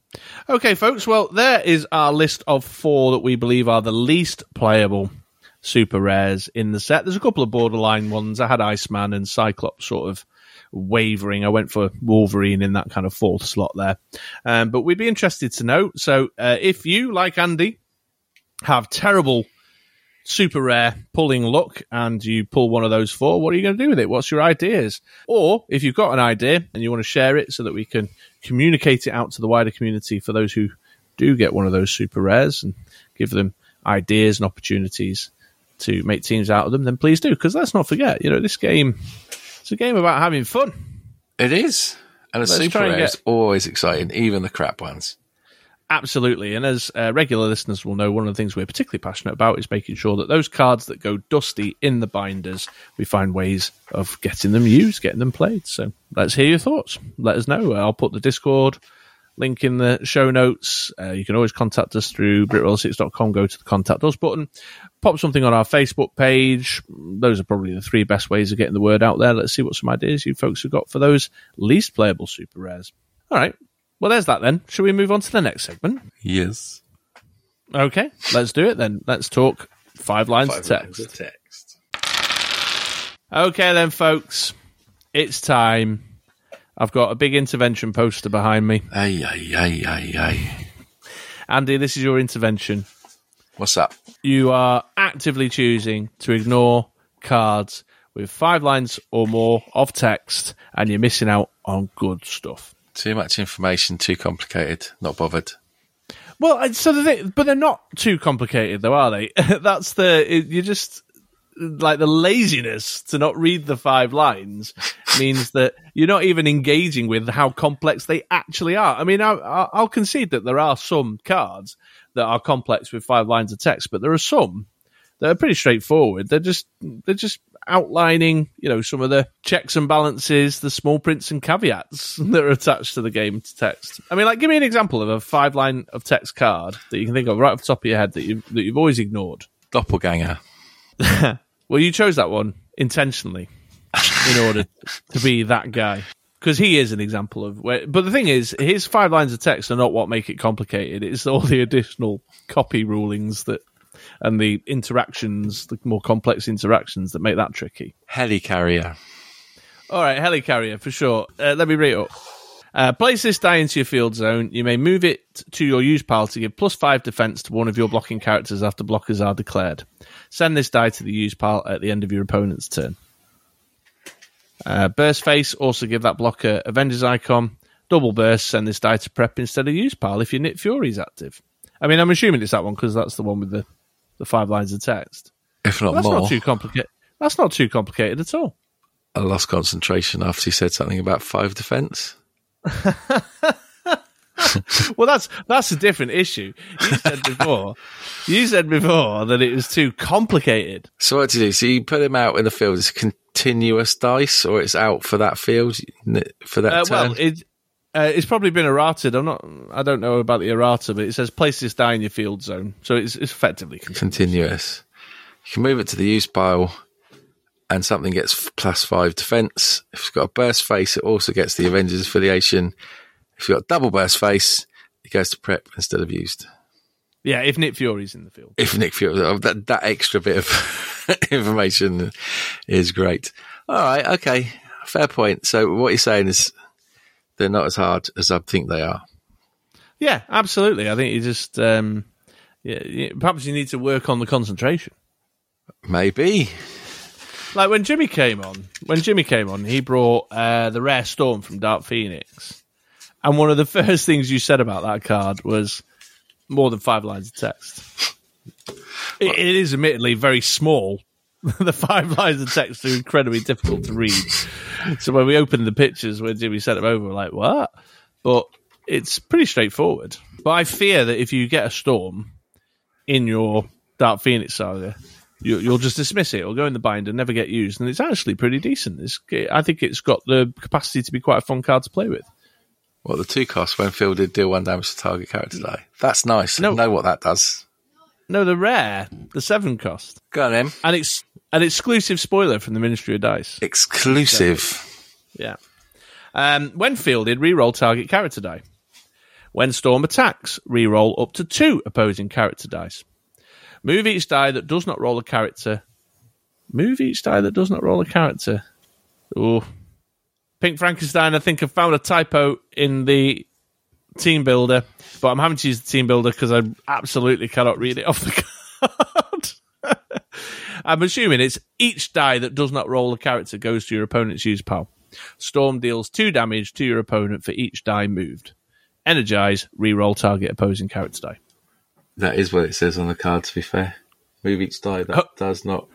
Okay, folks. Well, there is our list of four that we believe are the least playable super rares in the set. There's a couple of borderline ones. I had Iceman and Cyclops sort of wavering. I went for Wolverine in that kind of fourth slot there. Um, but we'd be interested to know. So uh, if you, like Andy, have terrible super rare pulling luck and you pull one of those four, what are you going to do with it? What's your ideas? Or if you've got an idea and you want to share it so that we can communicate it out to the wider community for those who do get one of those super rares and give them ideas and opportunities to make teams out of them, then please do. Because let's not forget, you know, this game, it's a game about having fun. It is. And a Let's super rare get- is always exciting, even the crap ones. Absolutely. And as uh, regular listeners will know, one of the things we're particularly passionate about is making sure that those cards that go dusty in the binders, we find ways of getting them used, getting them played. So let's hear your thoughts. Let us know. I'll put the Discord link in the show notes. Uh, you can always contact us through britroller6.com. Go to the contact us button, pop something on our Facebook page. Those are probably the three best ways of getting the word out there. Let's see what some ideas you folks have got for those least playable super rares. All right. Well, there's that then. Shall we move on to the next segment? Yes. Okay, let's do it then. Let's talk five lines Five of text. lines of text. Okay, then, folks, it's time. I've got a big intervention poster behind me. Ay, ay, ay, ay, ay. Andy, this is your intervention. What's up? You are actively choosing to ignore cards with five lines or more of text, and you're missing out on good stuff. Too much information, too complicated, not bothered. Well, so the thing, but they're not too complicated, though, are they? That's the it, you just like the laziness to not read the five lines means that you're not even engaging with how complex they actually are. I mean, I, I- I'll concede that there are some cards that are complex with five lines of text, but there are some that are pretty straightforward. They're just they're just outlining, you know, some of the checks and balances, the small prints and caveats that are attached to the game to text. I mean, like, give me an example of a five line of text card that you can think of right off the top of your head that you that you've always ignored. Doppelganger. Well, you chose that one intentionally in order to be that guy. Because he is an example of where, but the thing is, his five lines of text are not what make it complicated. It's all the additional copy rulings that, and the interactions, the more complex interactions that make that tricky. Helicarrier. All right, helicarrier for sure. Uh, let me read it up. Uh, place this die into your field zone. You may move it to your use pile to give plus five defense to one of your blocking characters after blockers are declared. Send this die to the use pile at the end of your opponent's turn. Uh, burst face, also give that blocker Avengers icon. Double burst, send this die to prep instead of use pile if your Nick Fury is active. I mean, I'm assuming it's that one because that's the one with the, the five lines of text. If not That's more. not too complicated. That's not too complicated at all. I lost concentration after he said something about five defense. Well, that's that's a different issue. You said before, you said before that it was too complicated. So what do you do? So you put him out in the field. It's continuous dice, or it's out for that field for that Uh, turn. well, it uh, it's probably been errated. I'm not. I don't know about the errata, but it says place this die in your field zone, so it's, it's effectively continuous. continuous. You can move it to the use pile, and something gets plus five defense. If it's got a burst face, it also gets the Avengers affiliation. If you've got double burst face, it goes to prep instead of used. Yeah, if Nick Fury's in the field. If Nick Fury, oh, that that extra bit of information is great. All right, okay, fair point. So what you're saying is they're not as hard as I think they are. Yeah, absolutely. I think you just um, yeah, yeah, perhaps you need to work on the concentration. Maybe Like when Jimmy came on, when Jimmy came on, he brought uh, the rare storm from Dark Phoenix, and one of the first things you said about that card was more than five lines of text. It, it is admittedly very small. the five lines of text are incredibly difficult to read. So when we opened the pictures when Jimmy sent them over, we're like, "What?" But it's pretty straightforward. But I fear that if you get a storm in your Dark Phoenix saga, you, you'll just dismiss it. It'll go in the binder, never get used, and it's actually pretty decent. It's, I think it's got the capacity to be quite a fun card to play with. What the two costs when fielded deal one damage to target character die. That's nice. No. I know what that does. No, the rare, the seven cost, Go on, then. and it's an exclusive spoiler from the Ministry of Dice. Exclusive. Yeah. Um, when fielded, re-roll target character die. When storm attacks, re-roll up to two opposing character dice. Move each die that does not roll a character. Move each die that does not roll a character. Oh, Pink Frankenstein. I think have found a typo in the team builder, but I'm having to use the team builder because I absolutely cannot read it off the card. I'm assuming it's each die that does not roll a character goes to your opponent's use pile. Storm deals two damage to your opponent for each die moved. Energize, re-roll target opposing character die. That is what it says on the card, to be fair. Move each die that Oh. does not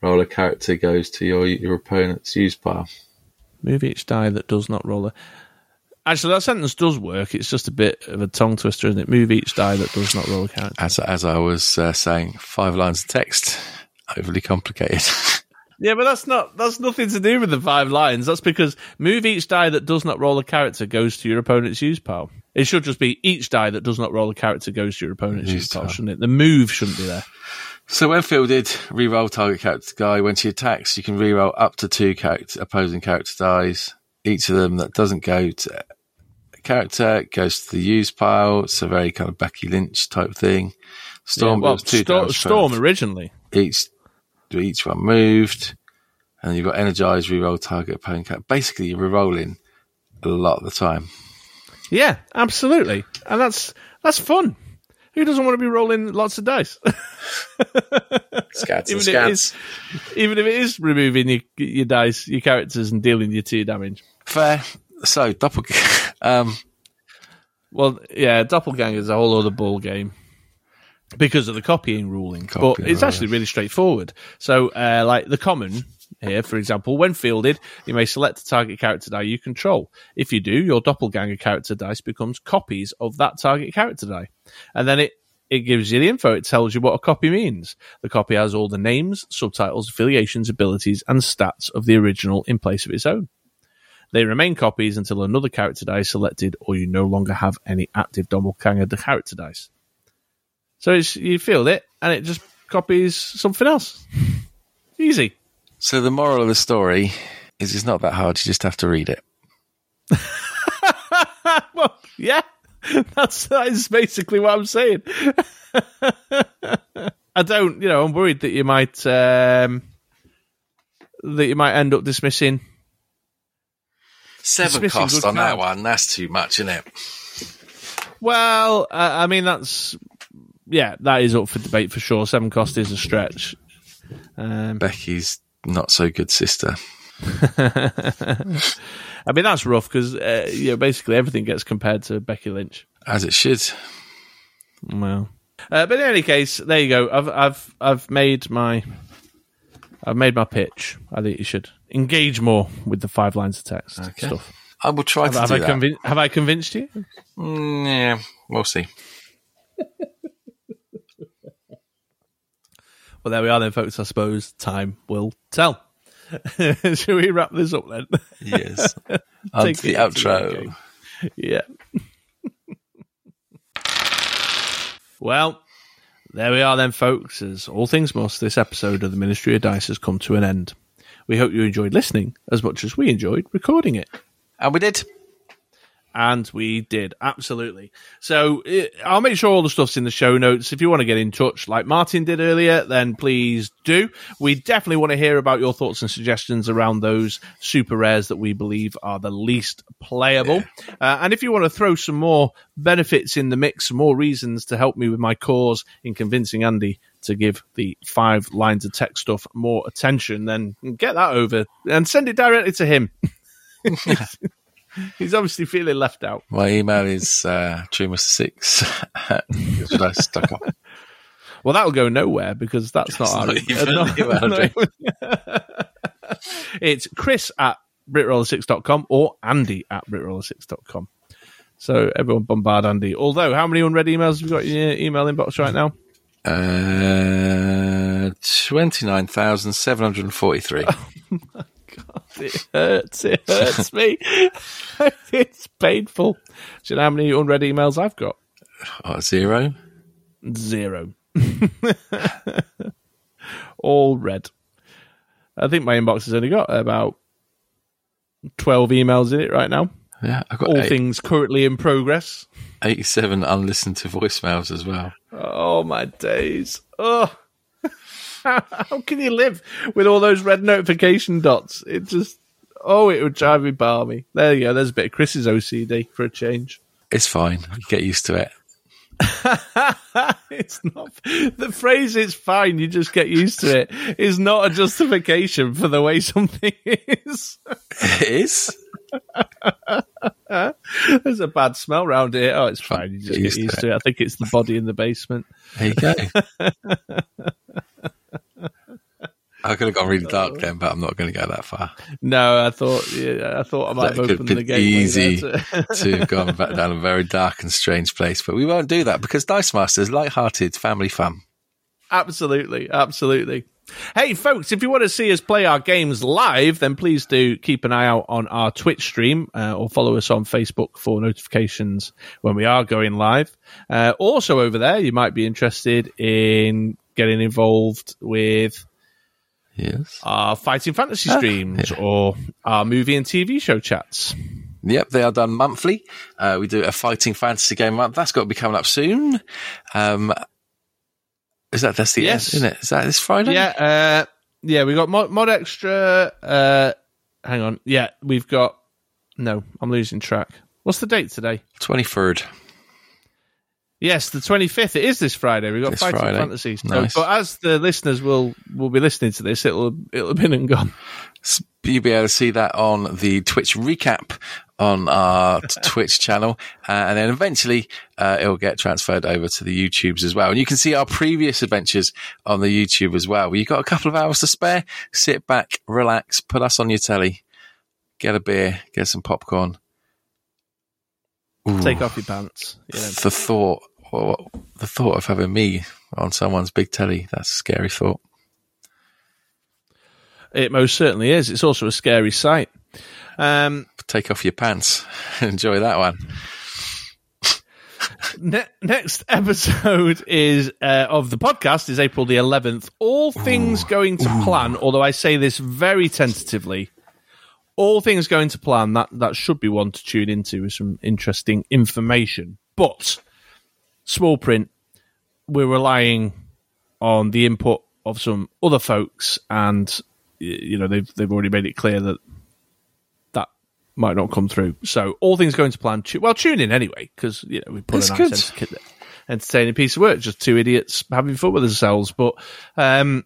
roll a character goes to your your opponent's use pile. Move each die that does not roll a. Actually, that sentence does work. It's just a bit of a tongue twister, isn't it? Move each die that does not roll a character. As as I was uh, saying, five lines of text, overly complicated. Yeah, but that's not that's nothing to do with the five lines. That's because move each die that does not roll a character goes to your opponent's use pile. It should just be each die that does not roll a character goes to your opponent's Use use pile, shouldn't it? The move shouldn't be there. so when fielded, re-roll target character guy. When she attacks, you can re-roll up to two character opposing character dies. Each of them that doesn't go to character goes to the use pile. It's a very kind of Becky Lynch type thing. Storm Yeah, well, two Sto- Storm originally. each each one moved, and you've got energize, reroll target opponent. Character. Basically, you're rerolling a lot of the time. Yeah, absolutely, and that's that's fun. Who doesn't want to be rolling lots of dice? Scats and even, if is, even if it is removing your, your dice, your characters, and dealing your two damage. Fair. So doppel. Um, Well, yeah, Doppelganger is a whole other ball game because of the copying ruling. but it's actually really straightforward. So, uh, like the common here, for example, when fielded, you may select a target character die you control. If you do, your Doppelganger character dice becomes copies of that target character die, and then it. It gives you the info. It tells you what a copy means. The copy has all the names, subtitles, affiliations, abilities, and stats of the original in place of its own. They remain copies until another character die is selected or you no longer have any active doppelganger character dice. So it's, you field it and it just copies something else. Easy. so the moral of the story is it's not that hard. You just have to read it. well, yeah, that's that is basically what I'm saying. I don't, you know, I'm worried that you might um, that you might end up dismissing. Seven missing cost good on that one. That's too much, isn't it? Well, uh, I mean that's yeah, that is up for debate for sure. Seven cost is a stretch. Um, Becky's not so good sister. I mean that's rough because uh, you know basically everything gets compared to Becky Lynch. As it should. Well, uh, but in any case, there you go. I've I've I've made my I've made my pitch. I think you should engage more with the five lines of text Okay. stuff. I will try Have, to have do I? Have I convinced you? Mm, yeah, we'll see. Well, there we are then, folks. I suppose time will tell. Should we wrap this up then? Yes. On Take to the it into the outro. Yeah. well, there we are then, folks. As all things must, this episode of the Ministry of Dice has come to an end. We hope you enjoyed listening as much as we enjoyed recording it. And we did. And we did, absolutely. So uh, I'll make sure all the stuff's in the show notes. If you want to get in touch like Martin did earlier, then please do. We definitely want to hear about your thoughts and suggestions around those super rares that we believe are the least playable. Uh, and if you want to throw some more benefits in the mix, some more reasons to help me with my cause in convincing Andy to give the five lines of text stuff more attention, then get that over and send it directly to him. He's obviously feeling left out. My email is uh, truemaster6 at july.com. Well, that'll go nowhere because that's not our not even uh, address. it's chris at britroller6.com or andy at britroller6.com. So everyone bombard Andy. Although, how many unread emails have you got in your email inbox right now? Uh, 29,743. It hurts. It hurts me. it's painful. Do you know how many unread emails I've got? Uh, zero. Zero. All red. I think my inbox has only got about 12 emails in it right now. Yeah, I've got All eight- things currently in progress. 87 unlistened to voicemails as well. Oh, my days. Oh. How can you live with all those red notification dots? It just, oh, it would drive me balmy. There you go. There's a bit of Chris's OCD for a change. It's fine. You get used to it. it's not the phrase it's fine you just get used to it is not a justification for the way something is It is. there's a bad smell round here oh it's fine you just get used, to, it. i think it's the body in the basement There you go. I could have gone really dark then, but I'm not going to go that far. no i thought yeah, i thought i might That have opened the game. easy to- to have gone back down a very dark and strange place, but we won't do that because Dice Masters, light-hearted family fun. Absolutely, absolutely. Hey, folks, if you want to see us play our games live, then please do keep an eye out on our Twitch stream uh, or follow us on Facebook for notifications when we are going live. Uh, also, over there, you might be interested in getting involved with Yes. our Fighting Fantasy streams or our movie and TV show chats. Yep, they are done monthly. Uh, we do a fighting fantasy game month. That's got to be coming up soon. Um, is that that's the Yes. yes, isn't it? Is that this Friday? Yeah, uh, yeah, we got mod, mod extra. Uh, hang on, yeah, we've got. No, I'm losing track. What's the date today? twenty third. Yes, the 25th. It is this Friday. We've got This Fighting Friday. Fantasy. So, Nice. But as the listeners will will be listening to this, it'll it'll have been and gone. You'll be able to see that on the Twitch recap on our Twitch channel, uh, and then eventually uh, it will get transferred over to the YouTubes as well. And you can see our previous adventures on the YouTube as well. You've got a couple of hours to spare. Sit back, relax, put us on your telly, get a beer, get some popcorn. Ooh. Take off your pants. Know. the thought, well, the thought of having me on someone's big telly—that's a scary thought. It most certainly is. It's also a scary sight. Um, Take off your pants, enjoy that one. ne- next episode is uh, of the podcast is April the 11th. All things going to plan, although I say this very tentatively. All things going to plan. That that should be one to tune into with some interesting information. But small print, we're relying on the input of some other folks, and you know they've they've already made it clear that that might not come through. So all things going to plan. Well, tune in anyway because you know we put That's a nice entertaining piece of work. Just two idiots having fun with themselves. But um,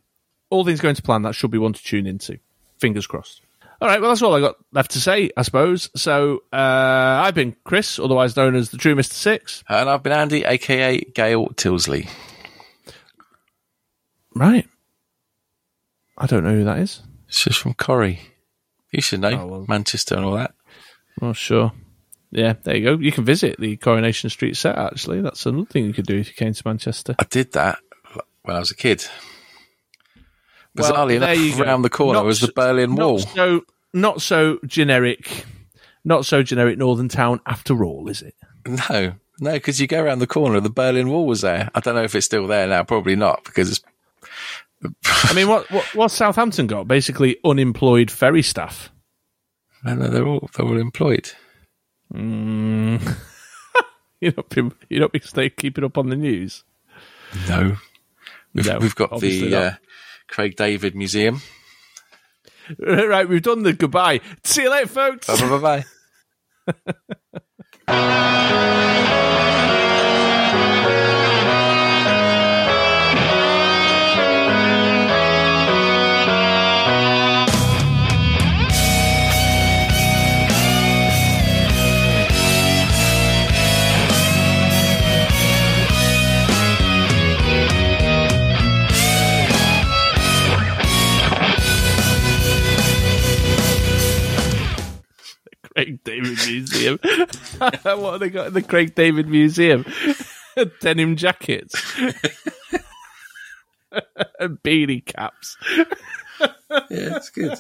all things going to plan. That should be one to tune into. Fingers crossed. All right, well, that's all I got left to say, I suppose. So, uh, I've been Chris, otherwise known as the True Mr. Six. And I've been Andy, aka Gail Tilsley. Right. I don't know who that is. It's just from Corrie. You should know Oh, well. Manchester and all that. Oh, sure. Yeah, there you go. You can visit the Coronation Street set, actually. That's another thing you could do if you came to Manchester. I did that when I was a kid. Well, Bizarrely there you enough, go. around the corner Not was the so- Berlin not Wall. So, not so generic, not so generic Northern Town after all, is it? No, no, because you go around the corner, the Berlin Wall was there. I don't know if it's still there now. Probably not because it's I mean, what, what what's Southampton got? Basically, unemployed ferry staff. no, no, they're all they're all employed. Mm. you're not been, you're not stay, keeping up on the news. No, we've, No, we've got the uh, Craig David Museum. Right, we've done the goodbye. See you later, folks. Bye bye bye. bye. Craig David Museum. what have they got in the Craig David Museum? Denim jackets and beanie caps. Yeah, it's good.